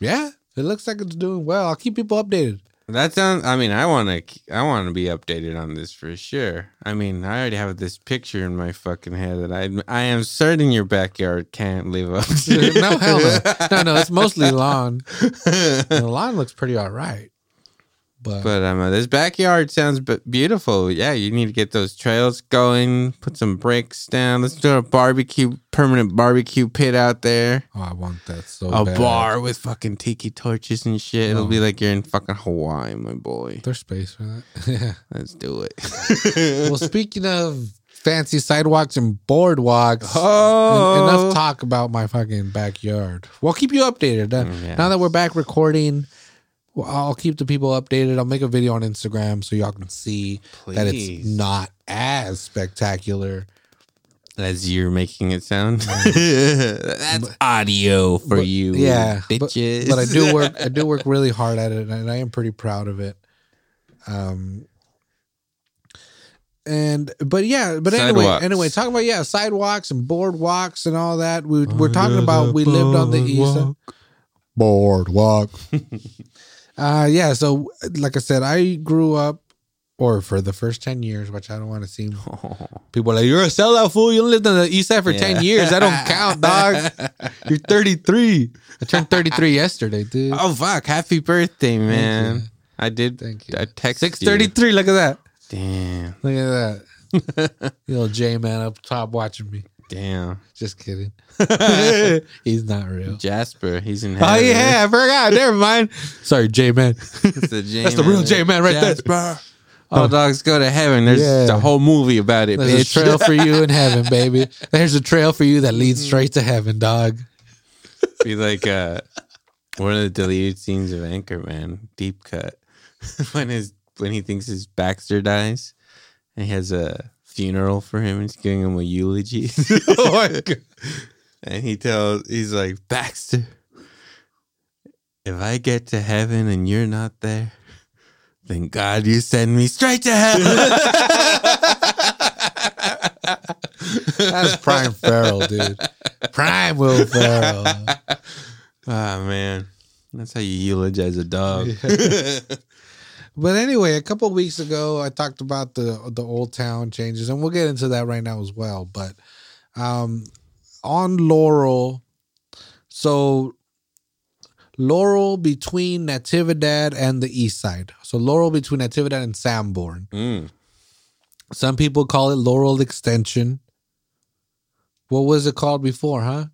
yeah, it looks like it's doing well. I'll keep people updated. That sounds. I mean, I want to. I want to be updated on this for sure. I mean, I already have this picture in my fucking head that I. I am certain your backyard can't live up to. no hell no. No, no, it's mostly lawn. the lawn looks pretty all right. But, But um, uh, this backyard sounds b- beautiful. Yeah, you need to get those trails going. Put some bricks down. Let's do a barbecue, permanent barbecue pit out there. oh, I want that so a bad. bar with fucking tiki torches and shit. It'll Oh. be like you're in fucking Hawaii, my boy. There's space for that. yeah. Let's do it. Well, speaking of fancy sidewalks and boardwalks, oh, en- enough talk about my fucking backyard. We'll keep you updated. Uh, Mm, yeah. Now that we're back recording, well, I'll keep the people updated. I'll make a video on Instagram so y'all can see that it's not as spectacular. As you're making it sound. That's audio for but- you, yeah, but- bitches. But I do work. I do work really hard at it, and I am pretty proud of it. Um. And but yeah, but anyway, Sidewalks. anyway, talking about yeah, sidewalks and boardwalks and all that. We we're talking about we lived on the east boardwalk. uh yeah, so like I said, I grew up or for the first 10 years, which I don't want to seem people are like, You're a sellout fool. You lived on the east side for 10 years. I don't count, dog. You're 33. I turned 33 yesterday, dude. oh fuck! Happy birthday, man! I did. Thank you. I texted 633. Look at that. Damn, Look at that. You little J man up top watching me. Damn. Just kidding. He's not real. Jasper, he's in heaven. Oh heaven. yeah, I forgot. Never mind. Sorry, J man. It's the J That's the real J man right there. Jasper. All dogs go to heaven. There's Yeah. a whole movie about it, There's a trail for you in heaven, baby. There's a trail for you that leads straight to heaven, dog. Be like uh, one of the deleted scenes of Anchorman, deep cut, when his when he thinks his Baxter dies, and he has a funeral for him. He's giving him a eulogy. oh my god. And he tells, he's like, Baxter, if I get to heaven and you're not there, then God, you send me straight to heaven. That's prime Ferrell, dude. Prime Will Ferrell. Ah, man. That's how you eulogize a dog. But anyway, a couple weeks ago, I talked about the the old town changes, and we'll get into that right now as well. But um, on Laurel, so Laurel between Natividad and the east side. So Laurel between Natividad and Sanborn. Mm. Some people call it Laurel Extension. What was it called before, huh?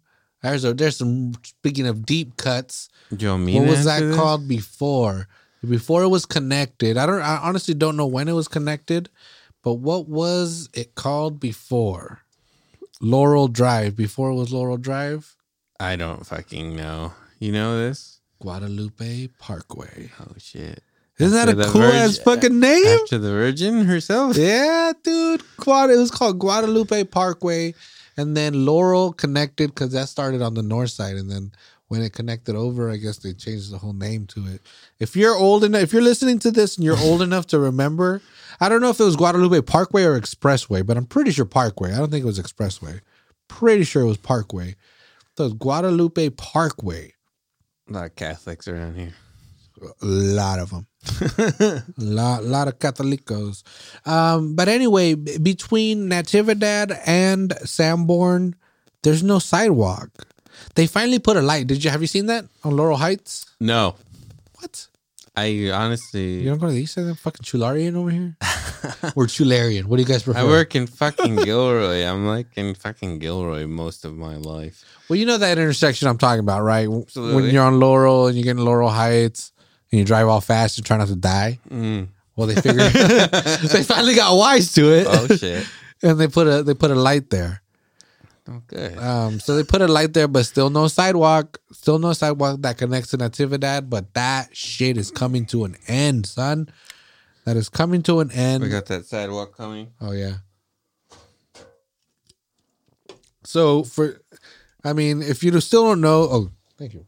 There's a, there's some speaking of deep cuts. Do you want What was that called before? Before it was connected. I don't I honestly don't know when it was connected, but what was it called before? Laurel Drive. Before it was Laurel Drive? I don't fucking know. You know this? Guadalupe Parkway. Oh, shit. Isn't that a cool Virgin- ass fucking name? After the Virgin herself? Yeah, dude. Guad- it was called Guadalupe Parkway. And then Laurel connected because that started on the north side. And then when it connected over, I guess they changed the whole name to it. If you're old enough, if you're listening to this and you're old enough to remember, I don't know if it was Guadalupe Parkway or Expressway, but I'm pretty sure Parkway. I don't think it was Expressway. Pretty sure it was Parkway. So it was Guadalupe Parkway. A lot of Catholics around here. A lot of them. a lot, lot of Catholicos. Um, but anyway, b- between Natividad and Sanborn, there's no sidewalk. They finally put a light. Did you have you seen that on Laurel Heights? No. What? I honestly. You don't go to the east side fucking Chularian over here? or Chularian? What do you guys prefer? I work in fucking Gilroy. I'm like in fucking Gilroy most of my life. Well, you know that intersection I'm talking about, right? Absolutely. When you're on Laurel and you're getting Laurel Heights and you drive all fast and try not to die. Mm. Well, they figured they finally got wise to it. Oh shit. and they put a they put a light there. Good. Um, so they put a light there, but still no sidewalk. Still no sidewalk that connects to Natividad. But that shit is coming to an end, son. That is coming to an end. We got that sidewalk coming. oh yeah. So for, I mean, if you still don't know, oh, thank you.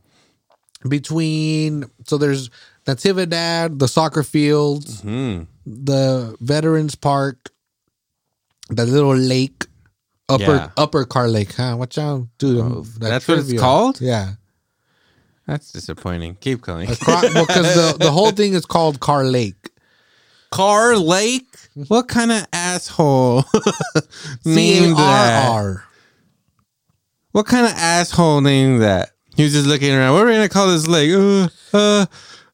Between so there's Natividad, the soccer fields, Hmm. the Veterans Park, the little lake, upper Yeah. upper Carr Lake, huh? What y'all do? Oh, that's what it's called? Yeah. That's disappointing. Keep going. Because the, the whole thing is called Carr Lake. Carr Lake? What kind of asshole named that? What kind of asshole named that? He was just looking around. What are we gonna call this lake? Uh, uh,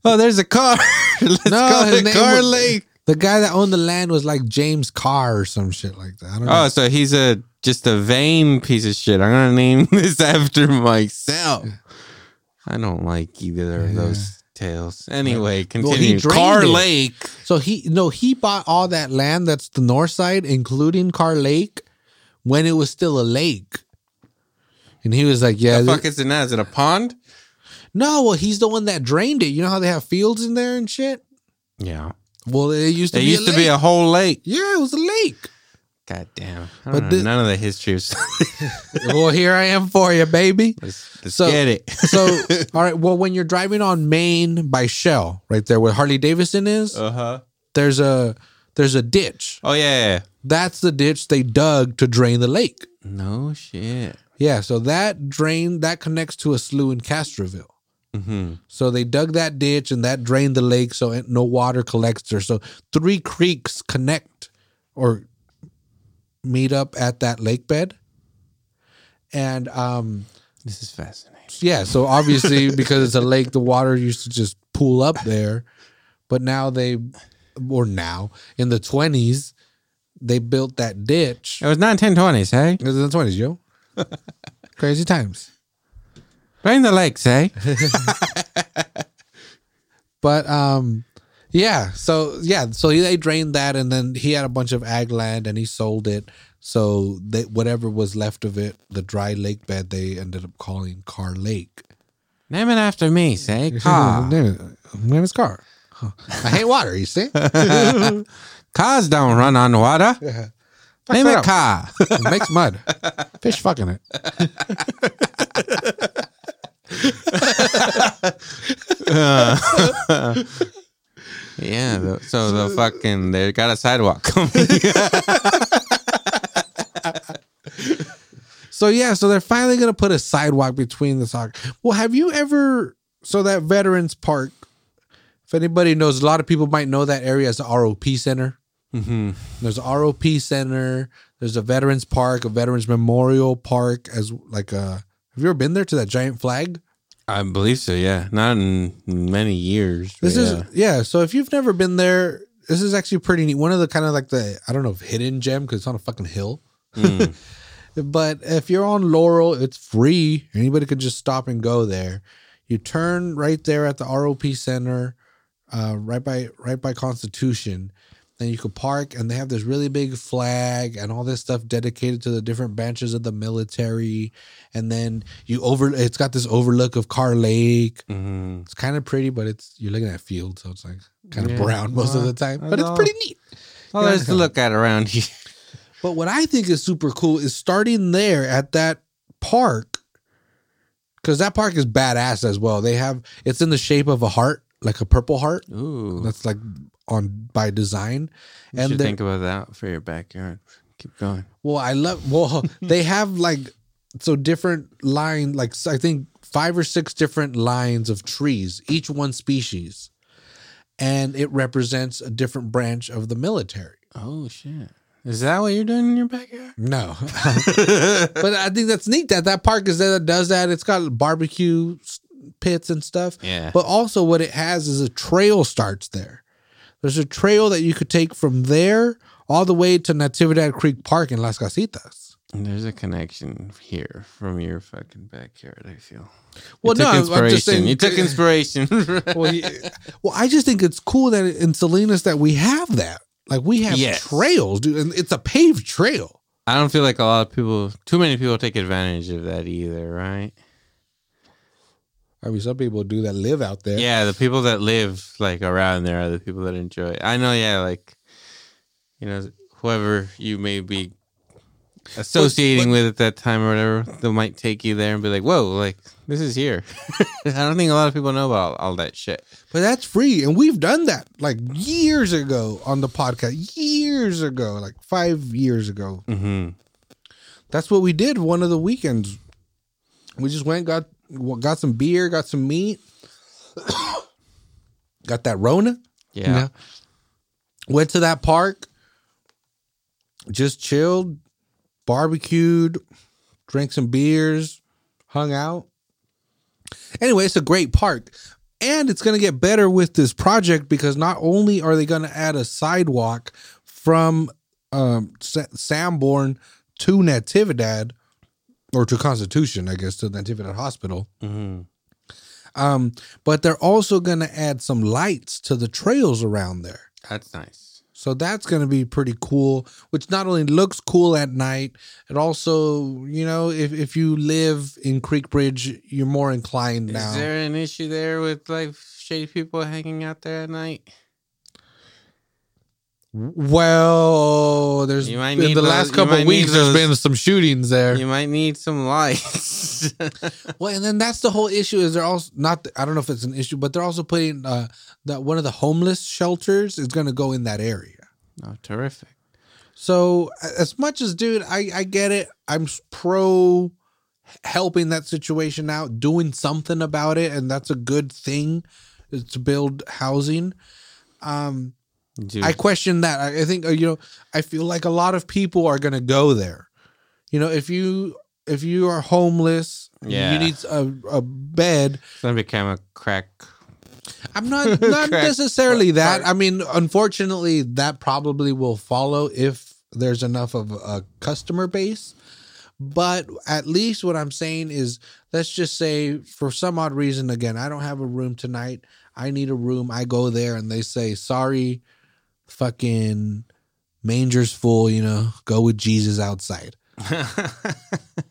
oh, there's a car. Let's No, call it Car was- Lake. The guy that owned the land was like James Carr or some shit like that. I don't know. Oh, so he's a just a vain piece of shit. I'm gonna name this after myself. I don't like either of those tales. Anyway, continue. drained Car it. Lake. So he no, he bought all that land that's the north side, including Carr Lake, when it was still a lake. And he was like, "Yeah, The fuck is it now? Is it a pond? no, well, he's the one that drained it. You know how they have fields in there and shit. Yeah. Well, it used to It be used a to be a whole lake. yeah, it was a lake. God damn. But know the- none of the history of well, here I am for you, baby. Let's, let's So- get it. So, all right. Well, when you're driving on Main by Shell, right there where Harley Davidson is, Uh huh. there's a there's a ditch. Oh yeah. That's the ditch they dug to drain the lake. No shit. Yeah, so that drain that connects to a slough in Castroville. Mm-hmm. So they dug that ditch and that drained the lake, so no water collects there. So three creeks connect or meet up at that lake bed, and um, This is fascinating. yeah. So obviously, because it's a lake, the water used to just pool up there, but now they, or now in the twenties, they built that ditch. It was 1920s, hey? It was in the twenties, yo. Crazy times. Drain the lakes, hey? But um, yeah. So yeah. So they drained that, and then he had a bunch of ag land, and he sold it. So they, whatever was left of it, the dry lake bed, they ended up calling Carr Lake. Name it after me, say. Car. name name is Car. Huh. I hate water. You see, Cars don't run on water. Name it up. car. it makes mud. Fish fucking it. Yeah. the- So the fucking they got a sidewalk coming. So yeah, so they're finally gonna put a sidewalk between the soccer. Well, have you ever? So that Veterans Park. If anybody knows, a lot of people might know that area as the ROP Center. hmm There's a ROP Center. There's a Veterans Park, a Veterans Memorial Park, as like a. Have you ever been there to that giant flag? I believe so. Yeah. Not in many years. This is yeah. yeah. So if you've never been there, this is actually pretty neat. One of the kind of like the I don't know if hidden gem because it's on a fucking hill. Mm. But if you're on Laurel, it's free. Anybody could just stop and go there. You turn right there at the ROP Center, uh, right by right by Constitution. Then you could park, and they have this really big flag and all this stuff dedicated to the different branches of the military. And then you over, it's got this overlook of Carr Lake. Mhm. It's kind of pretty, but it's you're looking at field, so it's like kind of Yeah. brown most of the time. But it's all. pretty neat. Well, there's to look at around here. But what I think is super cool is starting there at that park, because that park is badass as well. They have it's in the shape of a heart, like a purple heart. Ooh. That's like on by design. You and should think about that for your backyard. Keep going. Well, I love. Well, they have like so different line, like I think five or six different lines of trees, each one species, and it represents a different branch of the military. Oh shit. Is that what you're doing in your backyard? No, but I think that's neat that that park is there that does that. It's got barbecue pits and stuff. Yeah. But also, what it has is a trail starts there. There's a trail that you could take from there all the way to Natividad Creek Park in Las Casitas. And There's a connection here from your fucking backyard. I feel. Well, you no, I'm- just saying- you took inspiration. Well, he- well, I just think it's cool that in Salinas that we have that. Like we have Yes. trails, dude, and it's a paved trail. I don't feel like a lot of people, too many people, take advantage of that either, right? I mean, some people do that live out there. Yeah, the people that live like around there are the people that enjoy it. I know, yeah, like you know, whoever you may be associating but- with at that time or whatever, they might take you there and be like, "Whoa, like this is here." I don't think a lot of people know about all, all that shit. But that's free. And we've done that like years ago on the podcast. Years ago, like five years ago. hmm That's what we did one of the weekends. We just went, got got some beer, got some meat, got that Rona. Yeah. you know? Went to that park, just chilled, barbecued, drank some beers, hung out. Anyway, it's a great park. And it's going to get better with this project because not only are they going to add a sidewalk from um, Sa- Sanborn to Natividad, or to Constitution, I guess, to the Natividad Hospital, Mhm. um, but they're also going to add some lights to the trails around there. That's nice. So that's going to be pretty cool, which not only looks cool at night, it also, you know, if, if you live in Creek Bridge, you're more inclined now. Is there an issue there with like shady people hanging out there at night? Well, there's You might in the those- last couple of weeks, need there's those- been some shootings there. You might need some lights. Well, and then that's the whole issue is they're also not, I don't know if it's an issue, but they're also putting uh, that one of the homeless shelters is going to go in that area. oh, terrific. So as much as dude, I I get it. I'm pro helping that situation out, doing something about it, and that's a good thing to build housing. Um, Dude, I question that. I, I think uh, you know. I feel like a lot of people are gonna go there. You know, if you if you are homeless, Yeah. you need a, a bed. it's gonna become a crack. I'm not not necessarily that. I mean, unfortunately, that probably will follow if there's enough of a customer base. But at least what I'm saying is, let's just say for some odd reason, again, I don't have a room tonight. I need a room. I go there and they say, sorry, fucking manger's full, you know, go with Jesus outside.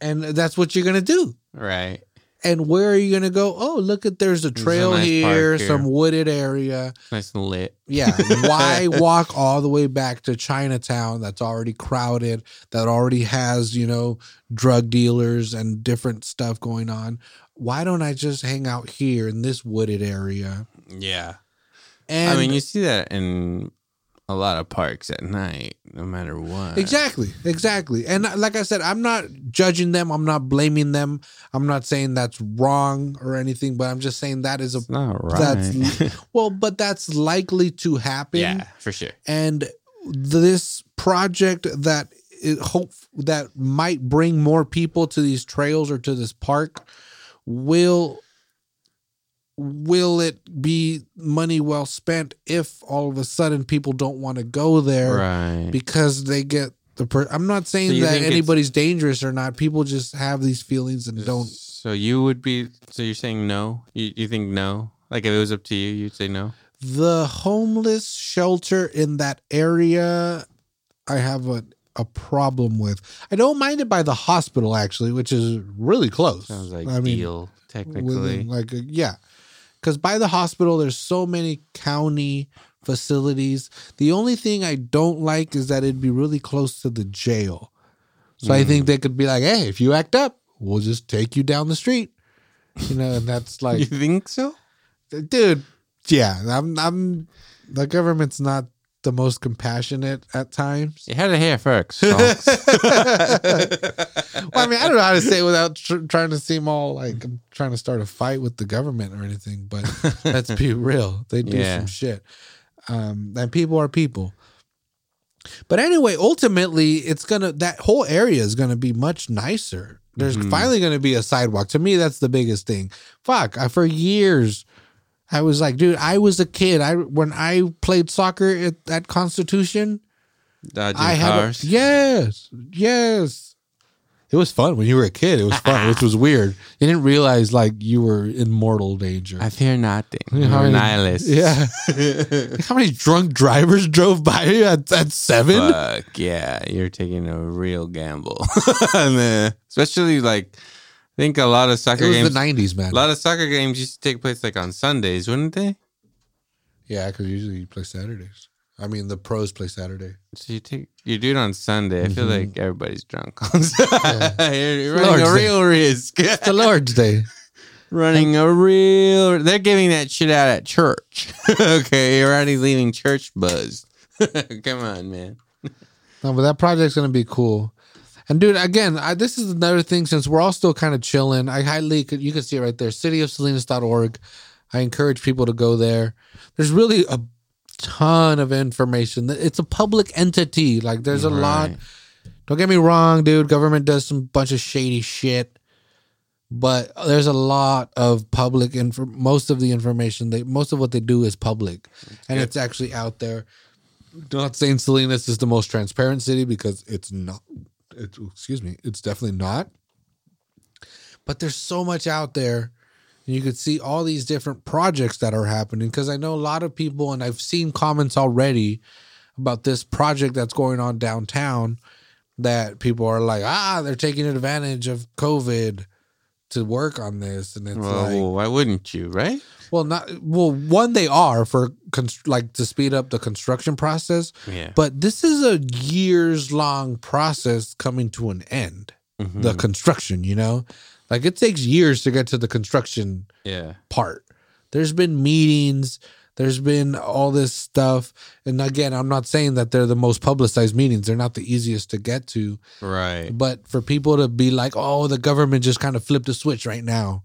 And that's what you're going to do. right. And where are you going to go? Oh, look at there's a trail nice here, park some wooded area. Nice and lit. Yeah. Why walk all the way back to Chinatown that's already crowded, that already has, you know, drug dealers and different stuff going on? Why don't I just hang out here in this wooded area? Yeah. And I mean, you see that in a lot of parks at night, no matter what. Exactly, exactly. And uh, like I said, I'm not judging them. I'm not blaming them. I'm not saying that's wrong or anything, but I'm just saying that is a It's not right. that's well, but that's likely to happen. yeah, for sure. and this project that it hope that might bring more people to these trails or to this park will will it be money well spent if all of a sudden people don't want to go there Right. because they get the per- I'm not saying So that anybody's dangerous or not people just have these feelings and don't So you would be. So you're saying no? You you think no? Like if it was up to you, you'd say no. the homeless shelter in that area i have a, a problem with i don't mind it by the hospital actually which is really close Sounds like i mean deal technically. within, like yeah because by the hospital there's so many county facilities the only thing i don't like is that it'd be really close to the jail so i Mm. think they could be like hey if you act up we'll just take you down the street you know and that's like you think so? dude yeah i'm i'm the government's not the most compassionate at times You had it here first. folks. well i mean i don't know how to say it without tr- trying to seem all like i'm trying to start a fight with the government or anything but let's be real they do Yeah. some shit um and people are people but anyway ultimately it's gonna that whole area is gonna be much nicer there's Mhm. finally gonna be a sidewalk to me that's the biggest thing fuck I, for years i was like dude i was a kid. I when i played soccer at, at constitution Dodging i had a, yes yes. It was fun when you were a kid. It was fun which was weird. You didn't realize like you were in mortal danger. I fear nothing. How You're many- nihilist. yeah. How many drunk drivers drove by you at, at seven? Fuck yeah, you're taking a real gamble, Man. Especially like, I think a lot of soccer it was games. the 90s man a lot of soccer games used to take place like on Sundays, wouldn't they? yeah because usually you play saturdays i mean the pros play saturday So you take you do it on Sunday. I feel Mhm. like everybody's drunk. on Sunday. you're, you're Lord's running a Day. real risk. it's the lord's day running a real. They're giving that shit out at church. okay, you're already leaving church buzz. Come on, man. No, but that project's gonna be cool. And dude, again, I, this is another thing. Since we're all still kind of chilling, I highly could you can see it right there, cityofsalinas.org. I encourage people to go there. There's really a ton of information. It's a public entity. Like there's a lot. Don't get me wrong, dude. Government does some bunch of shady shit, but there's a lot of public info. Most of the information, they most of what they do is public, and good. it's actually out there. Not saying Salinas is the most transparent city because it's not. Excuse me, it's definitely not. But there's so much out there, and you could see all these different projects that are happening. Because I know a lot of people, and I've seen comments already about this project that's going on downtown that people are like, ah, they're taking advantage of COVID to work on this, and it's Well, like, why wouldn't you, right? well, not well. One, they are for const- like to speed up the construction process, Yeah. but this is a years long process coming to an end. Mhm. The construction, you know, like it takes years to get to the construction yeah. part. There's been meetings, there's been all this stuff. And again, I'm not saying that they're the most publicized meetings. They're not the easiest to get to. Right. But for people to be like, oh, the government just kind of flipped a switch right now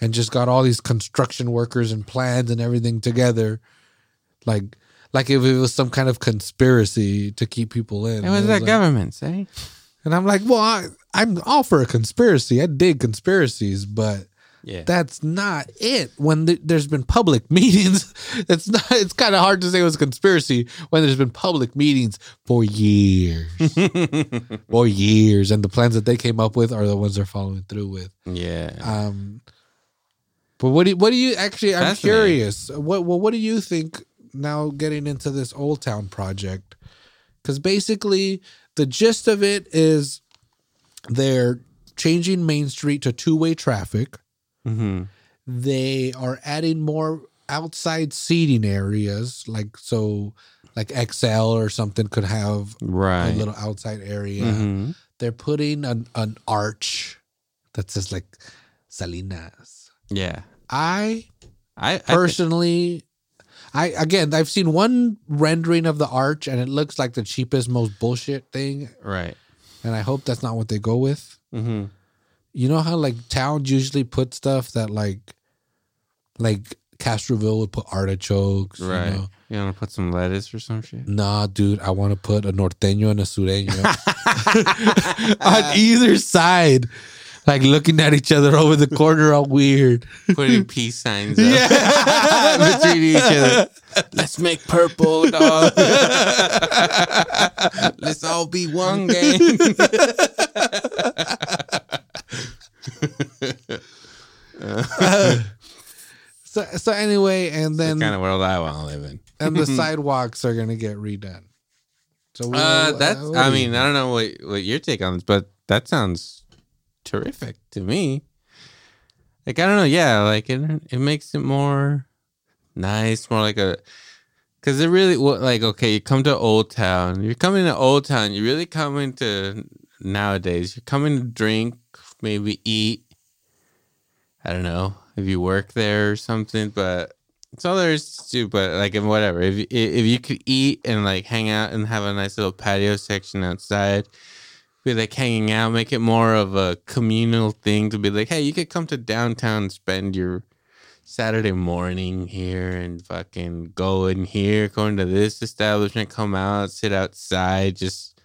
and just got all these construction workers and plans and everything together, like like if it was some kind of conspiracy to keep people in. It was It that like- government say. And I'm like, well, I, I'm all for a conspiracy. I dig conspiracies, but Yeah. that's not it. When th- there's been public meetings, it's not. It's kind of hard to say it was a conspiracy when there's been public meetings for years, for years, and the plans that they came up with are the ones they're following through with. yeah. Um, but what do you, what do you actually? I'm curious. What well, what do you think now? Getting into this Old Town project, because basically the gist of it is they're changing Main Street to two way traffic. Hmm They are adding more outside seating areas, like so, like XL or something could have Right. a little outside area. Mhm. They're putting an an arch that says like Salinas. Yeah. I I, I personally, I again, I've seen one rendering of the arch, and it looks like the cheapest, most bullshit thing. right. And I hope that's not what they go with. hmm You know how like towns usually put stuff that like, like Castroville would put artichokes. you Right. know? You want to put some lettuce or some shit? Nah, dude, I want to put a norteño and a sureño on either side, like looking at each other over the corner, all weird. Putting peace signs up Yeah. between each other. Let's make purple, dog. Let's all be one gang. So, so anyway, and the then kind of world I want to live in. and the sidewalks are gonna get redone. So we- Uh, that's. what I mean, I don't know what what your take on this, but that sounds terrific to me. Like I don't know, yeah, like it it makes it more nice, more like a. Because it really, like okay, you come to Old Town. You're coming to Old Town. You're really coming to nowadays. You're coming to drink, maybe eat. I don't know if you work there or something, but it's all there is to do. But like, whatever. If if you could eat and like hang out and have a nice little patio section outside, be like hanging out, make it more of a communal thing to be like, hey, you could come to downtown spend your Saturday morning here and fucking go in here, go into this establishment, come out, sit outside, just.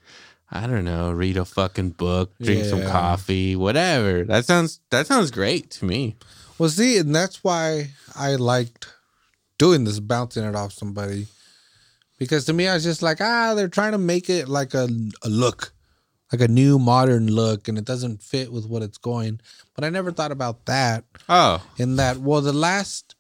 I don't know, read a fucking book, drink some coffee, whatever. That sounds that sounds great to me. Well, see, and that's why I liked doing this, bouncing it off somebody, because to me, I was just like, ah, they're trying to make it like a, a look, like a new modern look, and it doesn't fit with what it's going. But I never thought about that. Oh, In that, well, the last,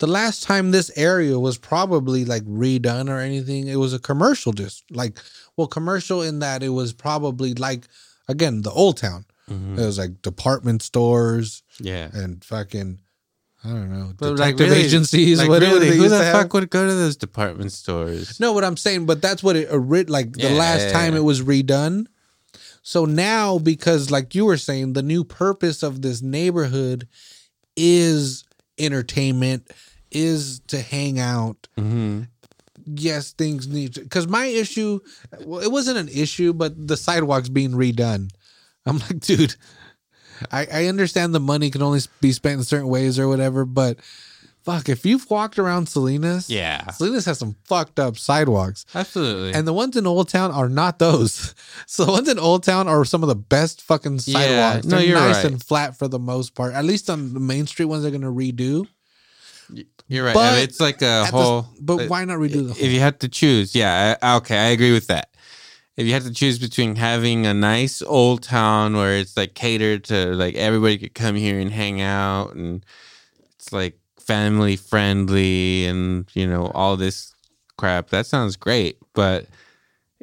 the last time this area was probably like redone or anything, it was a commercial, just like, well, commercial in that it was probably like, again, the old town. Mhm. It was like department stores yeah. and fucking I don't know But, detective like, really- agencies. Like, whatever really, who the fuck would go to those department stores? No, what I'm saying, but that's what it like the last yeah, time yeah. it was redone. So now, because like you were saying, the new purpose of this neighborhood is entertainment, is to hang out. Mm-hmm yes, things need because my issue, well, it wasn't an issue, but the sidewalks being redone. I'm like, dude, I, I understand the money can only be spent in certain ways or whatever, but fuck, if you've walked around Salinas, yeah, Salinas has some fucked up sidewalks, absolutely, and the ones in Old Town are not those. So the ones in Old Town are some of the best fucking sidewalks. Yeah, no, They're you're nice right. and flat for the most part. At least on the Main Street ones, they're gonna redo. You're right. But it's like a whole. The, but uh, why not redo the? Whole? If you had to choose, yeah, I, okay, I agree with that. If you had to choose between having a nice old town where it's like catered to, like everybody could come here and hang out, and it's like family friendly, and you know all this crap, that sounds great. But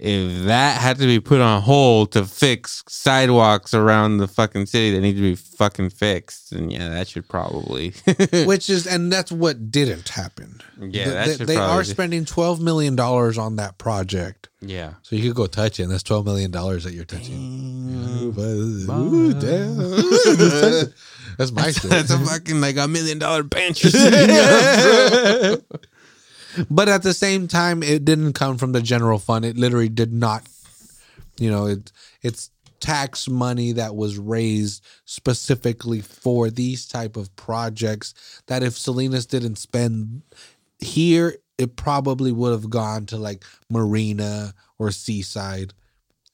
if that had to be put on hold to fix sidewalks around the fucking city that need to be fucking fixed, and yeah, that should probably. Which is, and that's what didn't happen. Yeah, the, they, they are spending twelve million dollars on that project. Yeah, so you could go touch it. and That's twelve million dollars that you're touching. Ooh, damn. that's my. That's, that's a fucking like a million dollar bench. But at the same time, it didn't come from the general fund. It literally did not. You know, it it's tax money that was raised specifically for these type of projects that if Salinas didn't spend here, it probably would have gone to like Marina or Seaside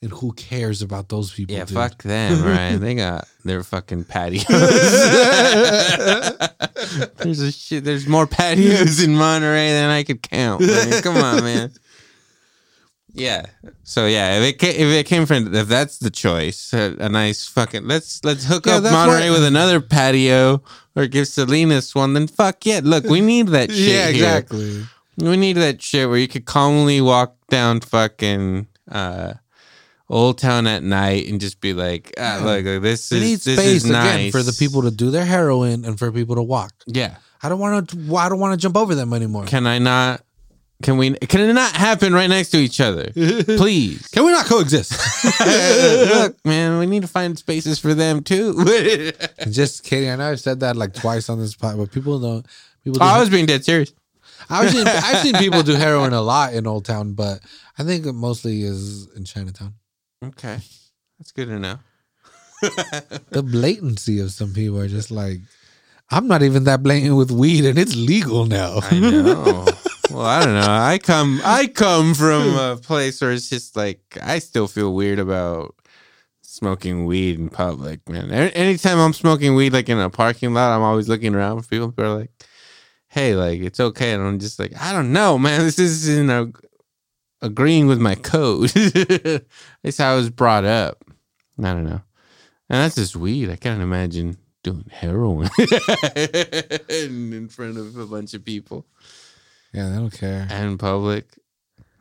and who cares about those people? Yeah, dude? fuck them, right? they got their fucking patios. there's a shit. There's more patios in Monterey than I could count. Man. Come on, man. Yeah. So yeah, if it came, if it came from if that's the choice, a, a nice fucking let's let's hook yeah, up Monterey what, with another patio or give Salinas one. Then fuck yeah. Look, we need that shit. yeah, exactly. Here. We need that shit where you could calmly walk down fucking. uh Old Town at night and just be like, ah, look, look, this They need this space is again for the people to do their heroin and for people to walk. Yeah, I don't want to. I don't want to jump over them anymore. can I not? Can we? Can it not happen right next to each other? Please, Can we not coexist? look, man, we need to find spaces for them too. Just kidding. I know I've said that like twice on this pod, but people don't. People. Oh, do- I was being dead serious. I've seen I've seen people do heroin a lot in Old Town, but I think it mostly is in Chinatown. Okay, that's good to know. the blatancy of some people are just like, I'm not even that blatant with weed, and it's legal now. I know. well, I don't know. I come, I come from a place where it's just like I still feel weird about smoking weed in public, man. Anytime I'm smoking weed, like in a parking lot, I'm always looking around for people who are like, "Hey, like it's okay," and I'm just like, "I don't know, man. This isn't a agreeing with my code. At least I was brought up. I don't know. And that's just weed. I can't imagine doing heroin in front of a bunch of people. Yeah, they don't care. And public.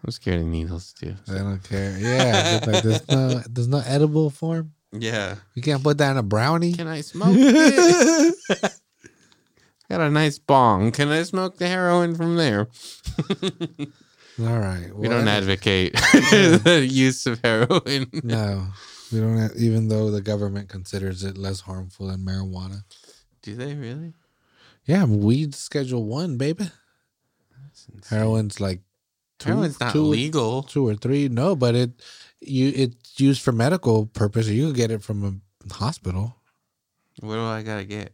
I'm scared of needles too. So. They don't care. Yeah. Like, there's no there's no edible form. Yeah. You can't put that in a brownie. Can I smoke it? Got a nice bong. Can I smoke the heroin from there? All right. Well, we don't advocate yeah. the use of heroin. No, we don't. Have, even though the government considers it less harmful than marijuana. Do they really? Yeah, weed schedule one, baby. Heroin's like two, heroin's not two, legal. Two or three, no, but it you it's used for medical purposes. You can get it from a hospital. What do I gotta get?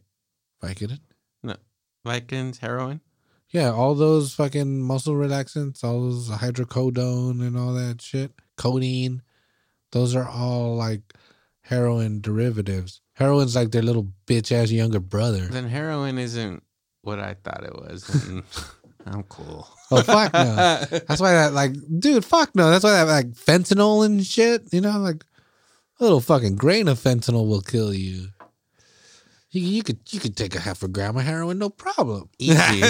Vicodin. No, Vicodin's heroin. Yeah, all those fucking muscle relaxants, all those hydrocodone and all that shit, codeine, those are all like heroin derivatives. Heroin's like their little bitch ass younger brother. Then heroin isn't what I thought it was. I'm cool. Oh fuck no! That's why that like, dude, fuck no. That's why that like fentanyl and shit. You know, like a little fucking grain of fentanyl will kill you. You, could you could take a half a gram of heroin, no problem. Easy.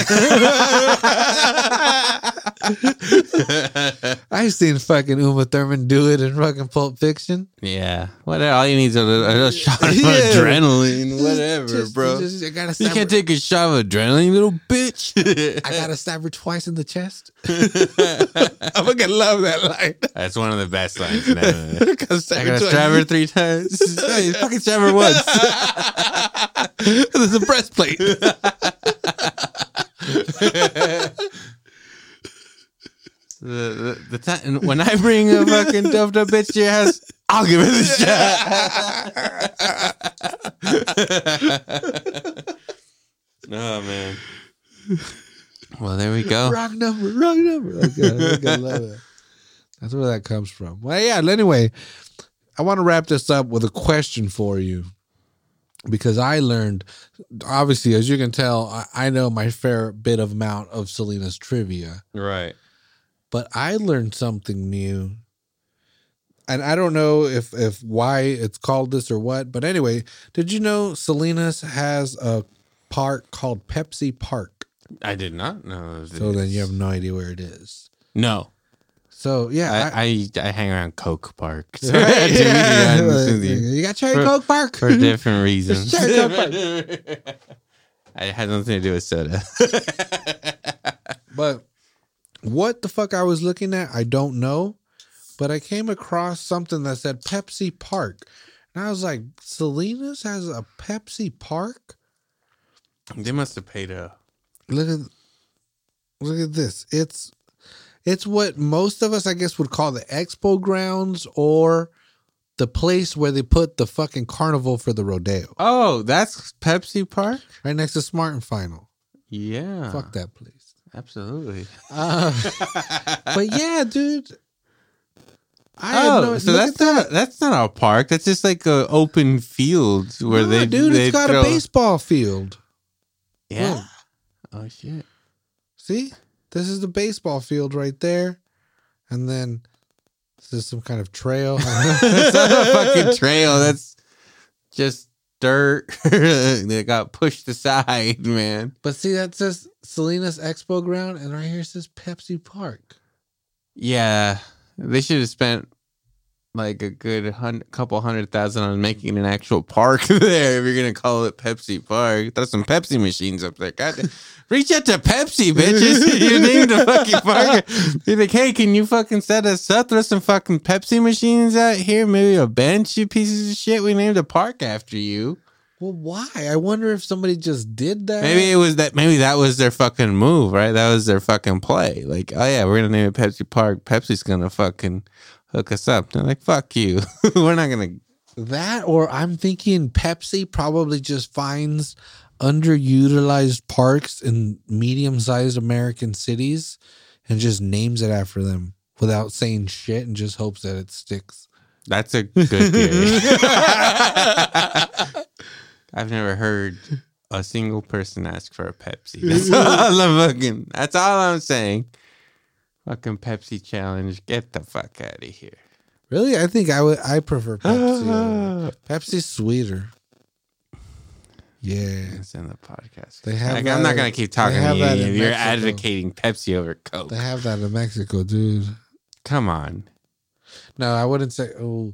I've seen fucking Uma Thurman do it in fucking Pulp Fiction. Yeah, whatever. All you need is a, a shot of yeah. adrenaline, whatever, just, bro. Just, you, gotta you can't take a shot of adrenaline, little bitch. I gotta stab her twice in the chest. I fucking love that line. That's one of the best lines. I gotta stab her three times. Hey, fucking stab her once. There's a breastplate. the, the, the time when I bring a fucking dove to bitch to your house, I'll give it a shot. oh man. Well, there we go. Wrong number. Wrong number. Okay, I, I love it. That's where that comes from. Well, yeah. Anyway, I want to wrap this up with a question for you because I learned, obviously, as you can tell, I, I know my fair bit of amount of Salinas trivia, Right. but I learned something new. And I don't know if if why it's called this or what, but anyway, did you know Salinas has a park called Pepsi Park? I did not know. So then you have no idea where it is. no. So yeah, I, I I hang around Coke Park so Right, yeah. you, got Cherry For- Coke Park for different reasons. Cherry Coke Park. I had nothing to do with soda. But what the fuck I was looking at, I don't know. But I came across something that said Pepsi Park. And I was like, Salinas has a Pepsi Park? they must have paid a. Look at look at this. It's it's what most of us I guess would call the expo grounds or the place where they put the fucking carnival for the rodeo. Oh, that's Pepsi Park. Right next to Smart and Final. Yeah, Fuck that place. absolutely. Uh, but yeah, dude. I oh, no- so that's at not that's not a park. That's just like a open field where Nah, they dude, they it's got throw- a baseball field. Yeah. Oh shit. See, this is the baseball field right there, and then this is some kind of trail. That's not a fucking trail. That's just dirt that got pushed aside, man. but see, that says Salinas Expo Ground, and right here says Pepsi Park. Yeah, they should have spent like a good couple hundred thousand on making an actual park there. If you're gonna call it Pepsi Park, throw some Pepsi machines up there. God, reach out to Pepsi, bitches. you named a fucking park. Be like, hey, can you fucking set us up? Throw some fucking Pepsi machines out here. Maybe a bench. You pieces of shit. We named a park after you. Well, why? I wonder if somebody just did that. Maybe it was that. Maybe that was their fucking move, right? That was their fucking play. Like, oh yeah, we're gonna name it Pepsi Park. Pepsi's gonna fucking hook us up. They're like, fuck you. we're not gonna. that, or I'm thinking Pepsi probably just finds underutilized parks in medium-sized American cities and just names it after them without saying shit and just hopes that it sticks. That's a good theory. I've never heard a single person ask for a Pepsi. That's all I'm fucking. That's all I'm saying. Fucking Pepsi challenge. Get the fuck out of here. Really, I think I would. I prefer Pepsi. Pepsi's sweeter. Yeah, It's in the podcast. They have Like, that- I'm not gonna keep talking to you. that in if You're Mexico. advocating Pepsi over Coke. they have that in Mexico, dude. Come on. No, I wouldn't say. Oh,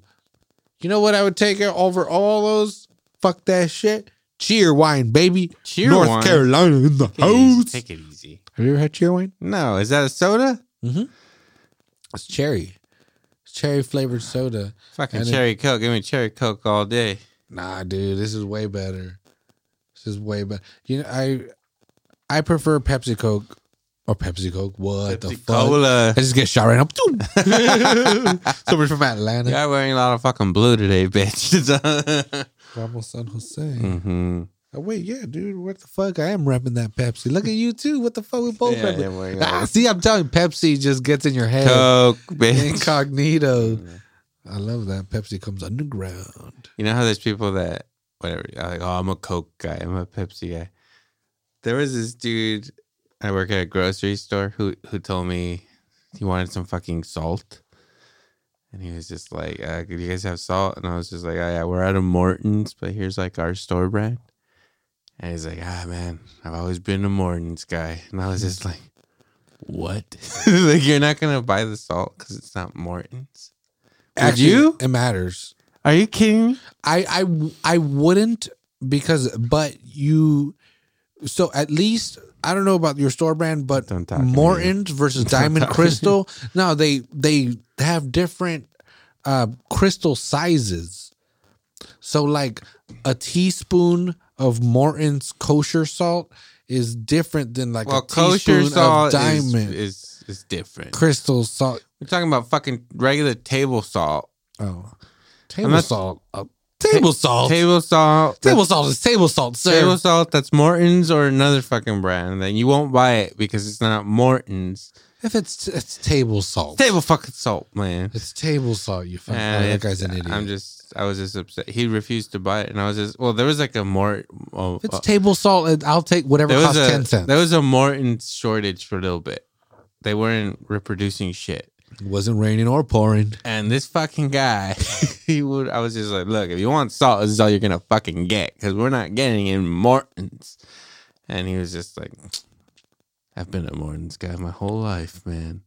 you know what? I would take it over all those. Fuck that shit. Cheerwine, baby. Cheer North wine? Carolina in the Take it easy. house. Take it easy. Have you ever had cheer wine? No, is that a soda? It's cherry. It's cherry flavored soda. Fucking And it- cherry Coke. Give me cherry Coke all day. Nah, dude, this is way better. This is way better. You know, I I prefer Pepsi Coke or Pepsi Coke. What the Pepsi fuck? Cola. I just get shot right up. Somebody from Atlanta. You're wearing a lot of fucking blue today, bitch. Ramos San Jose. mm-hmm. Oh, wait, yeah, dude. What the fuck? I am repping that Pepsi. Look at you too. What the fuck? We both Yeah, I repping. Ah, see, I'm telling you, Pepsi just gets in your head. Coke, bitch. Incognito. I love that. Pepsi comes underground. You know how there's people that whatever like, oh, I'm a Coke guy, I'm a Pepsi guy. There was this dude I work at a grocery store who who told me he wanted some fucking salt. And he was just like, uh, do you guys have salt? And I was just like, oh, yeah, we're out of Morton's, but here's like our store brand. And he's like, ah, man, I've always been a Morton's guy. And I was just like, what? like, you're not going to buy the salt because it's not Morton's? Would Actually, you? It matters. Are you kidding me? I I I wouldn't because but you so at least I don't know about your store brand, but Don't talk to me. Morton's versus Diamond talk to me. Crystal. No, they they have different uh crystal sizes. So like a teaspoon of Morton's kosher salt is different than like well, a teaspoon kosher salt of diamond. is, is is different. crystal salt. We're talking about fucking regular table salt. Oh, table not- salt. Uh, table salt. Table salt. Table salt is table salt, sir. Table salt that's Morton's or another fucking brand. Then you won't buy it because it's not Morton's. If it's it's table salt, Table fucking salt, man. it's table salt. You fucking. That guy's an idiot. I'm just, I was just upset. He refused to buy it, and I was just, well, there was like a more, oh, if it's uh, table salt, I'll take whatever costs a, ten cents. there was a Morton's shortage for a little bit. They weren't reproducing shit. it wasn't raining or pouring. And this fucking guy, he would. I was just like, look, if you want salt, this is all you're gonna fucking get because we're not getting in Morton's. And he was just like, I've been a Morton's guy my whole life, man.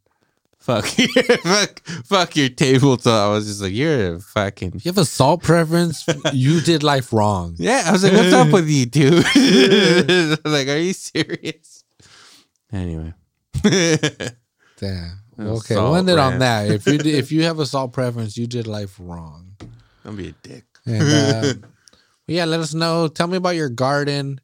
Fuck, fuck, fuck your table salt. I was just like, you're a fucking. You have a salt preference, you did life wrong. Yeah, I was like, what's up with you, dude? I was like, are you serious? Anyway. Damn. Okay, we'll end it on that. If you if you have a salt preference, you did life wrong. Don't be a dick. And um, yeah, let us know. Tell me about your garden.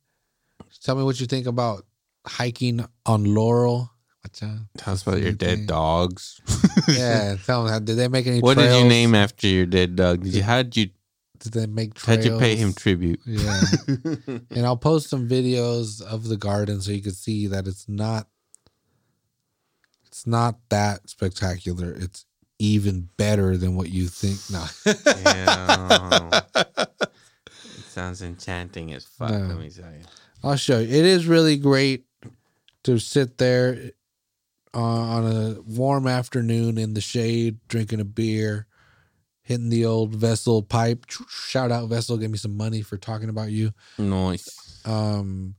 Tell me what you think about hiking on Laurel. What's that? Tell us about your dead dogs. Yeah, tell me. How, did they make any? What did you name after your dead dog? Did you how did you Did they make trails? how'd you pay him tribute? Yeah, and I'll post some videos of the garden so you can see that it's not. It's not that spectacular. It's even better than what you think. No. It sounds enchanting as fuck, No. let me tell you. I'll show you. It is really great to sit there uh, on a warm afternoon in the shade, drinking a beer, hitting the old vessel pipe. Shout out vessel, give me some money for talking about you. Nice. Um,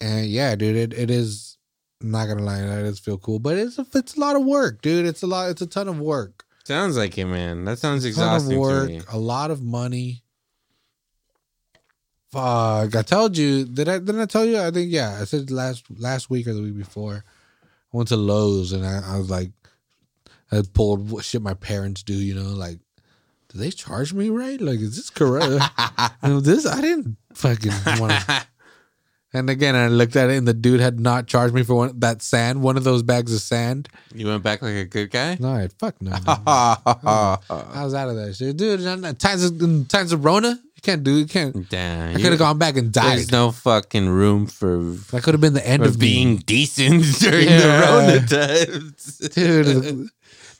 and yeah, dude, it, it is not gonna lie, that does feel cool, but it's a, it's a lot of work, dude. It's a lot. It's a ton of work. Sounds like it, man. That sounds ton of exhausting work, to me. a lot of money. Fuck! I told you. Did I? Didn't I tell you? I think yeah. I said last last week or the week before. I went to Lowe's and I, I was like, I pulled what shit my parents do. You know, like, do they charge me right? Like, is this correct? you know, this I didn't fucking want to. And again, I looked at it, and the dude had not charged me for one that sand, one of those bags of sand. you went back like a good guy? No, I- fuck no. man. I was out of that shit, dude. Times of times of Rona, can't do. You can't. Damn. I could have gone back and died. There's no fucking room for, that could have been the end of being being, decent during Yeah. the Rona times. dude.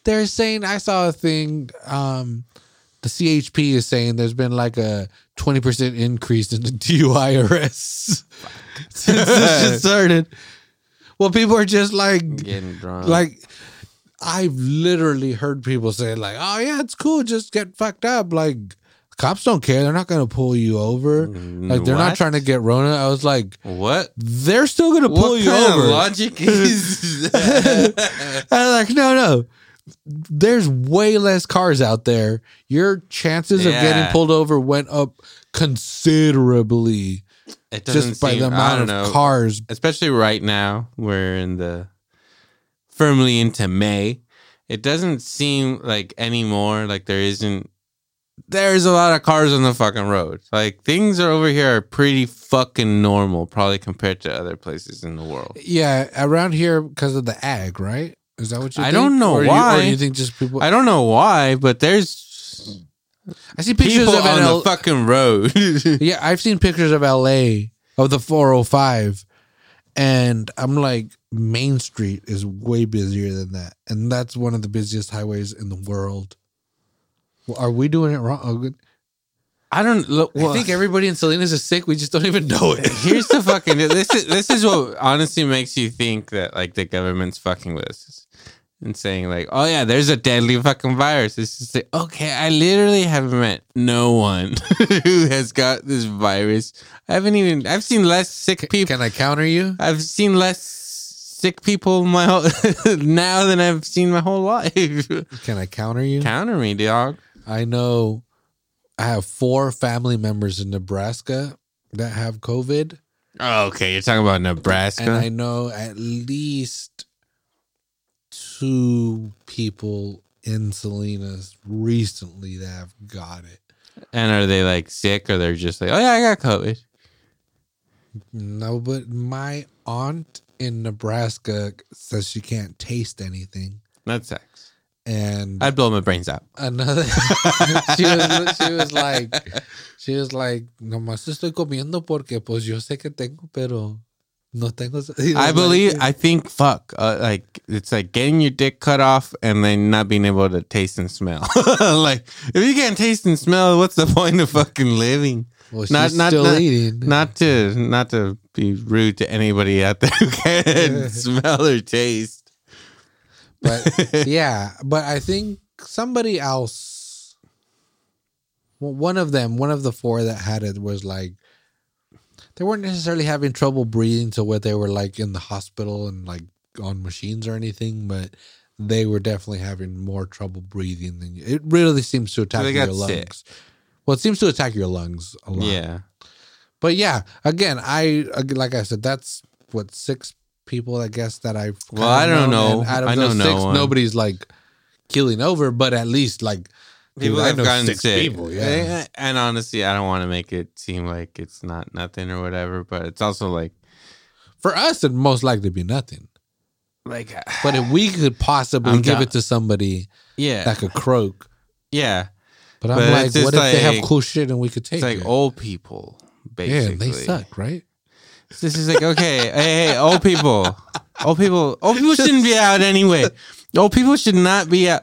They're saying I saw a thing. Um, the CHP is saying there's been like a twenty percent increase in the DUI arrests since this shit started. Well, people are just like, Getting drunk. like I've literally heard people say like, "Oh yeah, it's cool, just get fucked up." Like cops don't care; they're not gonna pull you over. Like they're not What? trying to get Rona. I was like, What? they're still gonna pull What you kind over. of logic is that? I'm like, no, no. There's way less cars out there. Your chances of getting Yeah. pulled over went up considerably It doesn't just by seem- the I amount don't of know. cars. especially right now we're in the firmly into may it doesn't seem like anymore like there isn't there's a lot of cars on the fucking road like things are over here are pretty fucking normal probably compared to other places in the world Yeah, around here because of the ag, right? Is that what you? I think? don't know or you- why. or you think just people? i don't know why but there's I see pictures people of on L- the fucking road Yeah, I've seen pictures of LA of the 405 and I'm like Main Street is way busier than that. And that's one of the busiest highways in the world. Well, are we doing it wrong? Oh, i don't look I think everybody in Salinas is sick. We just don't even know it. Here's the fucking this is this is what honestly makes you think that like the government's fucking with us and saying like, oh yeah, there's a deadly fucking virus. It's just like, okay, I literally have met no one who has got this virus. I haven't even I've seen less sick people. Can I counter you? I've seen less sick people my whole now than I've seen my whole life. Can I counter you? Counter me, dog. I know I have four family members in Nebraska that have COVID. Oh, okay, you're talking about Nebraska. And I know at least two people in Salinas recently that have got it. and are they like sick or they're just like, oh yeah, I got COVID. No, but my aunt in Nebraska says she can't taste anything, That sucks. And I'd blow my brains out. another she was she was like she was like nomás estoy comiendo porque pues yo sé que tengo pero no tengo I believe. I think. Fuck. Uh, like it's like getting your dick cut off and then not being able to taste and smell. like if you can't taste and smell, what's the point of fucking living? well, not- not- still not- eating Not to not to be rude to anybody out there who can smell or taste. But yeah but I think somebody else well, one of them one of the four that had it was like they weren't necessarily having trouble breathing to where they were like in the hospital and like on machines or anything but they were definitely having more trouble breathing than you. It really seems to attack your lungs. sick. Well, it seems to attack your lungs a lot. yeah. But yeah, again, I like I said, that's what six people I guess that I've. Well, I don't know. Out of I know those no six, one. nobody's like killing over, but at least like People dude, I have know gotten six sick. people, yeah. And honestly, I don't want to make it seem like it's not nothing or whatever, but it's also like for us, it'd most likely be nothing. like But if we could possibly I'm give it to somebody yeah. that could croak, yeah. but I'm But like, what if they have cool shit and we could take It's like it? old people, basically. and they suck, right? This is like okay, hey, hey, old people, old people, old people shouldn't be out anyway. Old people should not be out.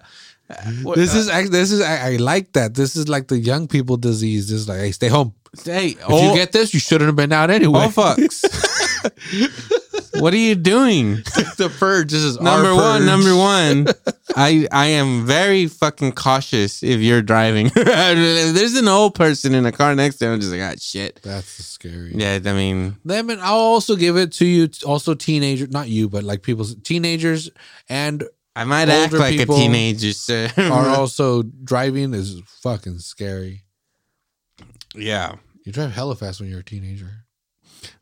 What- This is act- this is I, I like that. This is like the young people disease. This is like, hey, stay home. hey, If old, you get this, you shouldn't have been out anyway. old fucks. what are you doing? the purge. This is number our one, number one. I I am very fucking cautious if you're driving. if there's an old person in a car next to him, I'm just like, ah, shit. That's scary. Yeah, I mean, Them and I'll also give it to you. Also, teenagers, not you, but like people, teenagers, and I might act like a teenager, sir. are also driving is fucking scary. yeah. You drive hella fast when you're a teenager.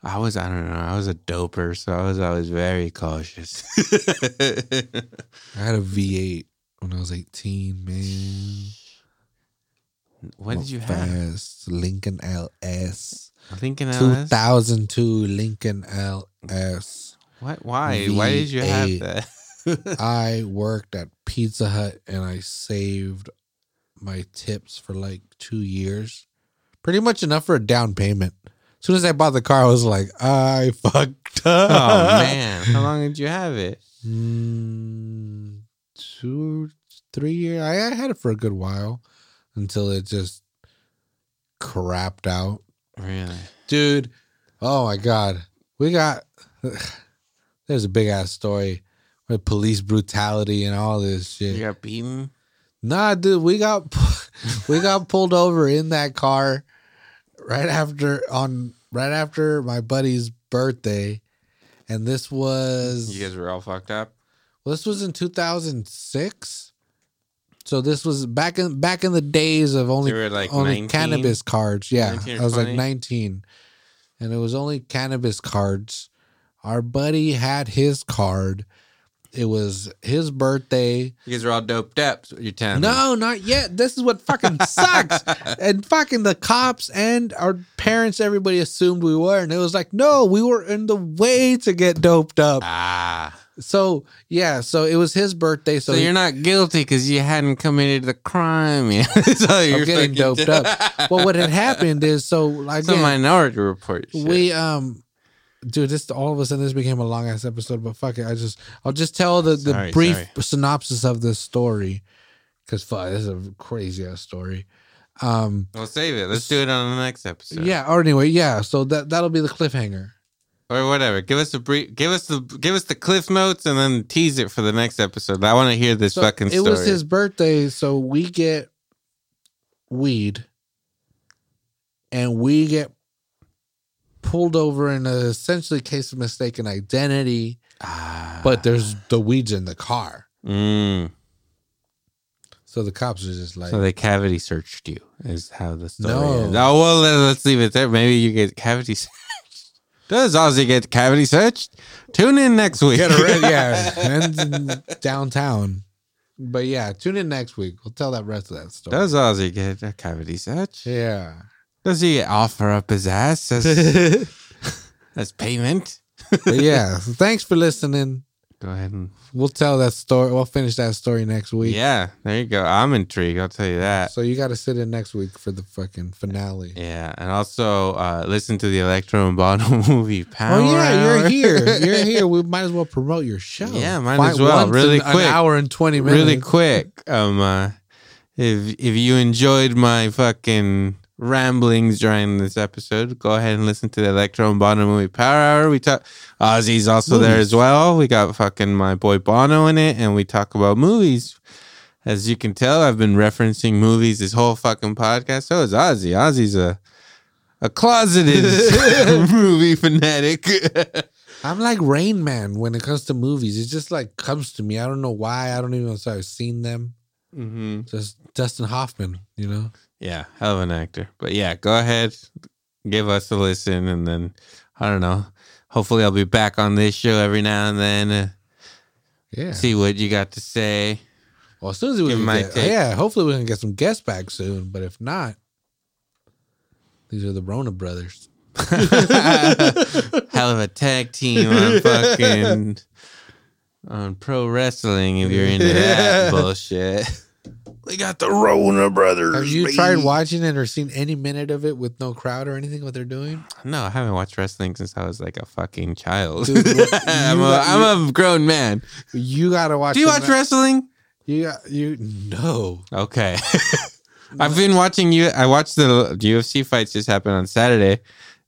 I was, I don't know, I was a doper, so I was always very cautious. I had a V8 when I was 18. Man, what did you have? Lincoln LS. Lincoln LS? 2002 Lincoln LS. What? Why? Why did you have that? I worked at Pizza Hut and I saved my tips for like two years. Pretty much enough for a down payment. As soon as I bought the car, I was like, I fucked up. oh man, how long did you have it? Mm, two, three years. I, I had it for a good while until it just crapped out. Really? Dude, oh my God. We got, there's a big ass story with police brutality and all this shit. You got beaten? Nah, dude, we got we got pulled over in that car right after on right after my buddy's birthday, and this was You guys were all fucked up. well, this was in two thousand six. So this was back in back in the days of only You were like only 19? cannabis cards. Yeah, 19 or I was like 20? nineteen, and it was only cannabis cards. Our buddy had his card. It was his birthday. You guys are all doped up. You're telling me. No, not yet. This is what fucking sucks. and fucking the cops and our parents, everybody assumed we were. And it was like, no, we were in the way to get doped up. Ah. So, yeah, so it was his birthday. So, So, you're not guilty because you hadn't committed the crime yet. so you're getting doped up. well, what had happened is so, like, It's a minority report. Shit. we, um, dude, this all of a sudden this became a long ass episode, but fuck it. I just, I'll just tell the, the Sorry, brief sorry. synopsis of this story because fuck, this is a crazy ass story. Um, We'll save it. Let's do it on the next episode. Yeah. Or anyway, yeah. So that that'll be the cliffhanger. Or whatever. Give us a brief. Give us the. Give us the cliff notes and then tease it for the next episode. I want to hear this So fucking story. it was his birthday, so we get weed, and we get pulled over in a essentially case of mistaken identity. Ah. But there's the weeds in the car, Mm. so the cops are just like, So they cavity searched you. Is how the story No. is. Oh well, let- let's leave it there. Maybe you get cavity searched. Does Ozzy get cavity searched? Tune in next week. a yeah, and downtown. But yeah, tune in next week. We'll tell that rest of that story. Does Ozzy get a cavity search? yeah. Does he offer up his ass as, as payment? But yeah, thanks for listening. Go ahead and We'll tell that story. We'll finish that story next week. yeah, there you go. I'm intrigued. I'll tell you that. So you got to sit in next week for the fucking finale. Yeah, and also uh, listen to the Electro and Bono movie. Power Oh yeah, Hour. you're here. You're here. We might as well promote your show. Yeah, might Fi- as well. Really in quick. An hour and twenty minutes. really quick. Um, uh, if if you enjoyed my fucking ramblings during this episode, go ahead and listen to the Electro and Bono movie Power Hour. We talk. Ozzy's also there as well. We got fucking my boy Bono in it, and we talk about movies. As you can tell, I've been referencing movies this whole fucking podcast. So is Ozzy. Ozzy's a a closeted movie fanatic. I'm like Rain Man when it comes to movies. It just like comes to me. I don't know why. I don't even know if I've seen them. Hmm Just Dustin Hoffman, you know. Yeah, hell of an actor. But yeah, go ahead, give us a listen, and then I don't know. Hopefully, I'll be back on this show every now and then. Uh, Yeah. See what you got to say. Well, as soon as we get, take. yeah, hopefully we can get some guests back soon. But if not, these are the Rona brothers. Hell of a tag team on fucking on pro wrestling. If you're into that bullshit, we got the Rona brothers. Have you baby. tried watching it or seen any minute of it with no crowd or anything? What they're doing? No, I haven't watched wrestling since I was like a fucking child. Dude, you I'm, a, got- I'm a grown man. You gotta watch. Do you watch ma- wrestling? You got you no. Okay. I've been watching you. I watched the UFC fights just happened on Saturday.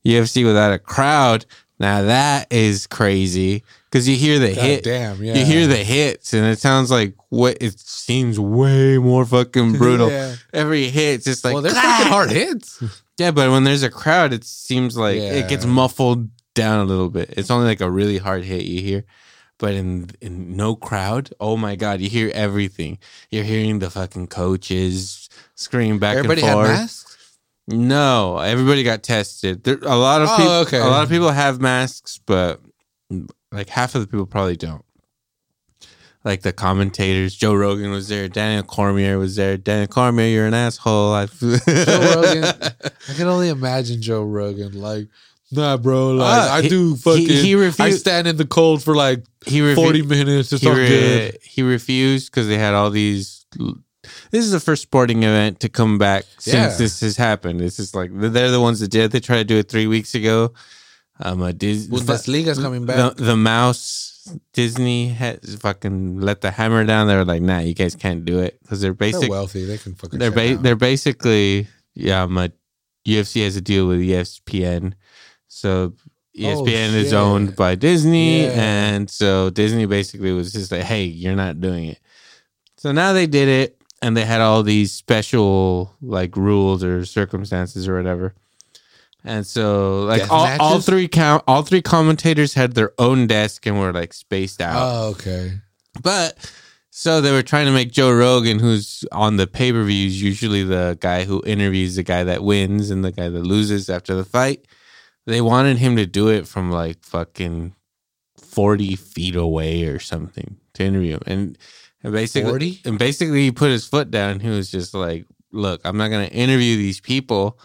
UFC without a crowd. Now that is crazy because you hear the God hit. damn, yeah. You hear the hits, and it sounds like what it seems way more fucking brutal. Yeah. Every hit, just like well, they're fucking hard hits. Yeah, but when there's a crowd, it seems like Yeah. it gets muffled down a little bit. It's only like a really hard hit you hear. But in in no crowd, oh my god, you hear everything. You're hearing the fucking coaches scream back Everybody and had forth. masks. No, everybody got tested. There, a lot of Oh, people. okay. A lot of people have masks, but like half of the people probably don't. Like the commentators, Joe Rogan was there, Daniel Cormier was there. Daniel Cormier, you're an asshole. I Joe Rogan. I can only imagine Joe Rogan like. Nah, bro. Like Uh, I he- do he- fucking. he refused. I stand in the cold for like he refu- forty minutes. It's he, all re- good. he refused because they had all these. This is the first sporting event to come back since Yeah. this has happened. This is like they're the ones that did. They tried to do it three weeks ago. Um, a Dis- Bundesliga's coming back. the, the mouse Disney has fucking let the hammer down. They were like, "Nah, you guys can't do it because they're they're wealthy. They can fucking. They're ba- they're basically yeah. My UFC has a deal with ESPN, so ESPN is owned by Disney, Yeah. and so Disney basically was just like, "Hey, you're not doing it." So now they did it, and they had all these special like rules or circumstances or whatever. And so, like Death all, all three count, all three commentators had their own desk and were like spaced out. Oh, okay. But so they were trying to make Joe Rogan, who's on the pay per views, usually the guy who interviews the guy that wins and the guy that loses after the fight. They wanted him to do it from like fucking 40 feet away or something to interview him. And, and basically, 40? and basically, he put his foot down. He was just like, Look, I'm not going to interview these people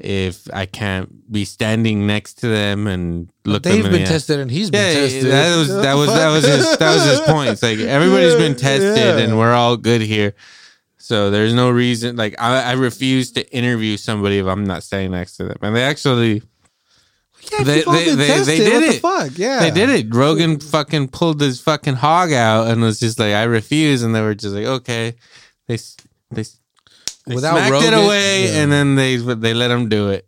if I can't be standing next to them and look them They've been the eye." tested and he's been Yeah, tested. that was that was that was his that was his point. It's like everybody's been tested Yeah. and we're all good here. So there's no reason like I, I refuse to interview somebody if I'm not standing next to them. And they actually Yeah, They- they- they- they did what it. The fuck? Yeah, they did it. Rogan fucking pulled his fucking hog out and was just like I refuse and they were just like okay. They they, they Without smacked Rogan- it away yeah. and then they they let him do it.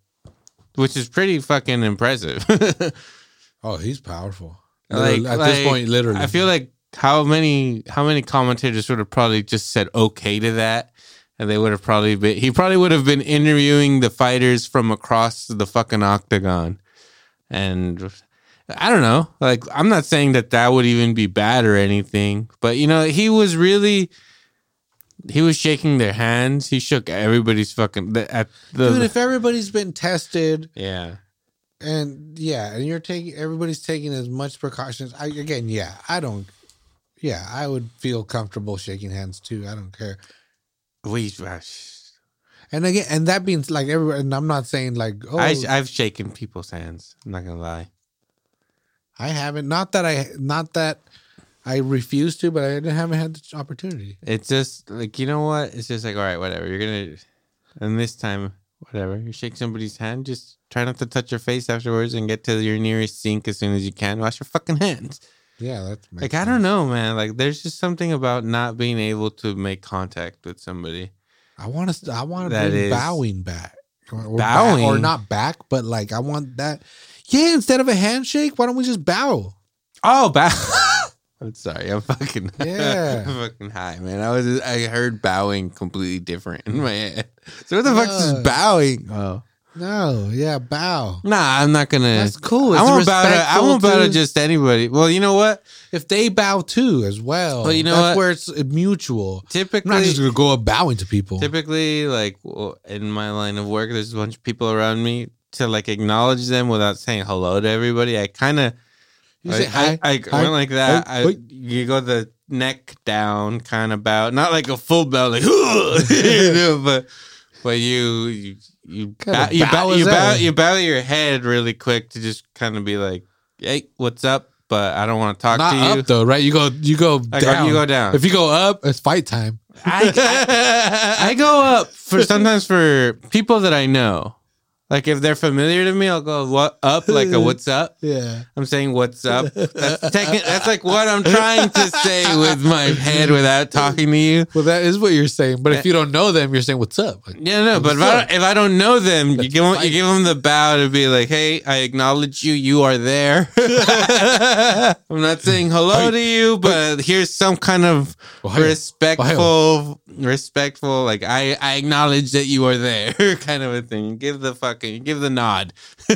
Which is pretty fucking impressive. Oh, he's powerful. Like- at like, this point, literally, I feel like how many how many commentators would have probably just said okay to that, and they would have probably been. He probably would have been interviewing the fighters from across the fucking octagon, and I don't know. Like I'm not saying that that would even be bad or anything, but you know he was really. He was shaking their hands. He shook everybody's fucking the, at the dude. If everybody's been tested yeah. and yeah, and you're taking everybody's taking as much precautions. I again, yeah, I don't. Yeah, I would feel comfortable shaking hands too. I don't care. We, And again, and that means like everybody. And I'm not saying like oh, I, I've shaken people's hands. I'm not gonna lie. I haven't. Not that I. Not that I refuse to, but I haven't had the opportunity. It's just like you know what? It's just like all right, whatever. You're gonna, and this time, whatever. You shake somebody's hand. Just try not to touch your face afterwards, and get to your nearest sink as soon as you can. Wash your fucking hands. Yeah, that's Like I don't know, man. Like there's just something about not being able to make contact with somebody. I want to. I want to That bring is- bowing back. Or, or Bowing? back- or not back, but like I want that. Yeah, instead of a handshake, why don't we just bow? Oh, bow. I'm sorry. I'm fucking. Yeah. I'm fucking high, man. I was. I heard bowing completely different in my head. So what the fuck's No. this bowing? Oh. No, yeah, bow. Nah, I'm not gonna. That's cool. I It's won't bow to. I respectful won't bow to to- just anybody. Well, you know what? If they bow too, as well. Well, you know that's what? where it's mutual. I'm Typically, not just gonna go up bowing to people. typically, like well, in my line of work, there's a bunch of people around me to like acknowledge them without saying hello to everybody. I kind of. You I, say hi. I, I hi, went like that. hi, I, you go the neck down kind of bow, not like a full bow, like you know, but but you you you bow, you bow you bow you bow your head really quick to just kind of be like, hey, what's up? But I don't want to talk Not to you. up though, right? You go, you go go- down. you go down. If you go up, it's fight time. I, I, I go up for sometimes for people that I know. Like if they're familiar to me, I'll go what up like a what's up. Yeah. I'm saying what's up. That's techni- That's like what I'm trying to say with my head without talking to you. Well, that is what you're saying. But if you don't know them, you're saying what's up. Like, Yeah, no, but if I, don't, if I don't know them, you give them you give them the bow to be like, "Hey, I acknowledge you. You are there." I'm not saying hello to you, but here's some kind of respectful, respectful. Like I, I acknowledge that you are there, kind of a thing. Give the fucking, give the nod.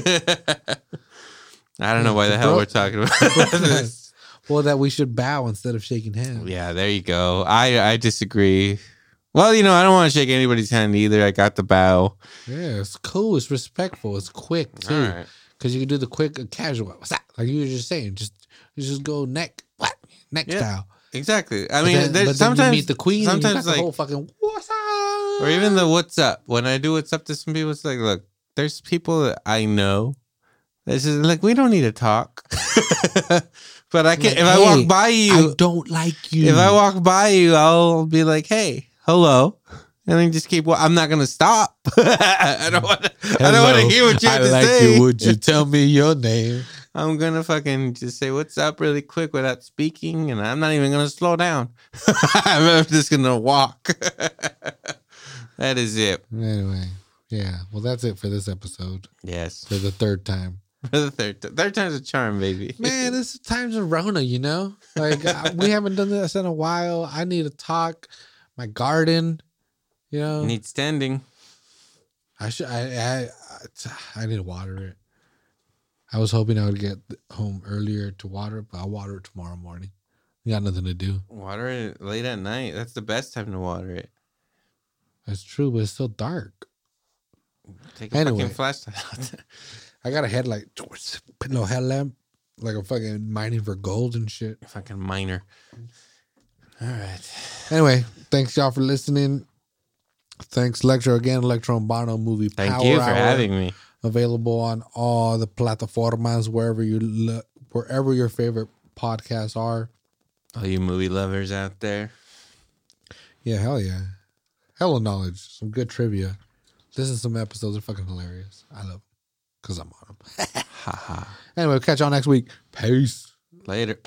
I don't know why the hell we're talking about this. well, that we should bow instead of shaking hands. Yeah, there you go. I, I disagree. Well, you know, I don't want to shake anybody's hand either. I got the bow. Yeah, it's cool. It's respectful. It's quick too. right. Because you can do the quick, uh, casual. What's that? Like you were just saying. Just just go neck, what neck Yeah. style. Exactly. I But mean, but then you sometimes meet the queen. Sometimes got the like, whole fucking what's up, or even the what's up. When I do what's up to some people, it's like, look, there's people that I know. This is like we don't need to talk. but I can Like, if I walk by you, I don't like you. if I walk by you, I'll be like, hey, hello. And then just keep. wa- I'm not gonna stop. I don't want. I don't want to hear what you have I to like say. you. Would you tell me your name? I'm gonna fucking just say what's up really quick without speaking, and I'm not even gonna slow down. I'm just gonna walk. that is it. Anyway, yeah. Well, that's it for this episode. Yes, For the third time. for the third time. Third time's a charm, baby. Man, this is times of Rona, you know? Like, we haven't done this in a while. I need to talk. My garden, you know? need standing. I should, I, I, I need to water it. I was hoping I would get home earlier to water but I'll water it tomorrow morning. You got nothing to do. Water it late at night. That's the best time to water it. That's true, but it's still dark. Take a Anyway. fucking flashlight. I got a headlight, a headlamp, like I'm fucking mining for gold and shit. fucking miner. All right. Anyway, thanks y'all for listening. Thanks, Electro again, Electron Bono movie. Thank Power you for Hour, having me. Available on all the plataformas, wherever you look, wherever your favorite podcasts are. All you movie lovers out there. Yeah, hell yeah, hella knowledge, some good trivia. This is some episodes are fucking hilarious. I love them because I'm on them. Anyway, we'll catch y'all next week. Peace. Later.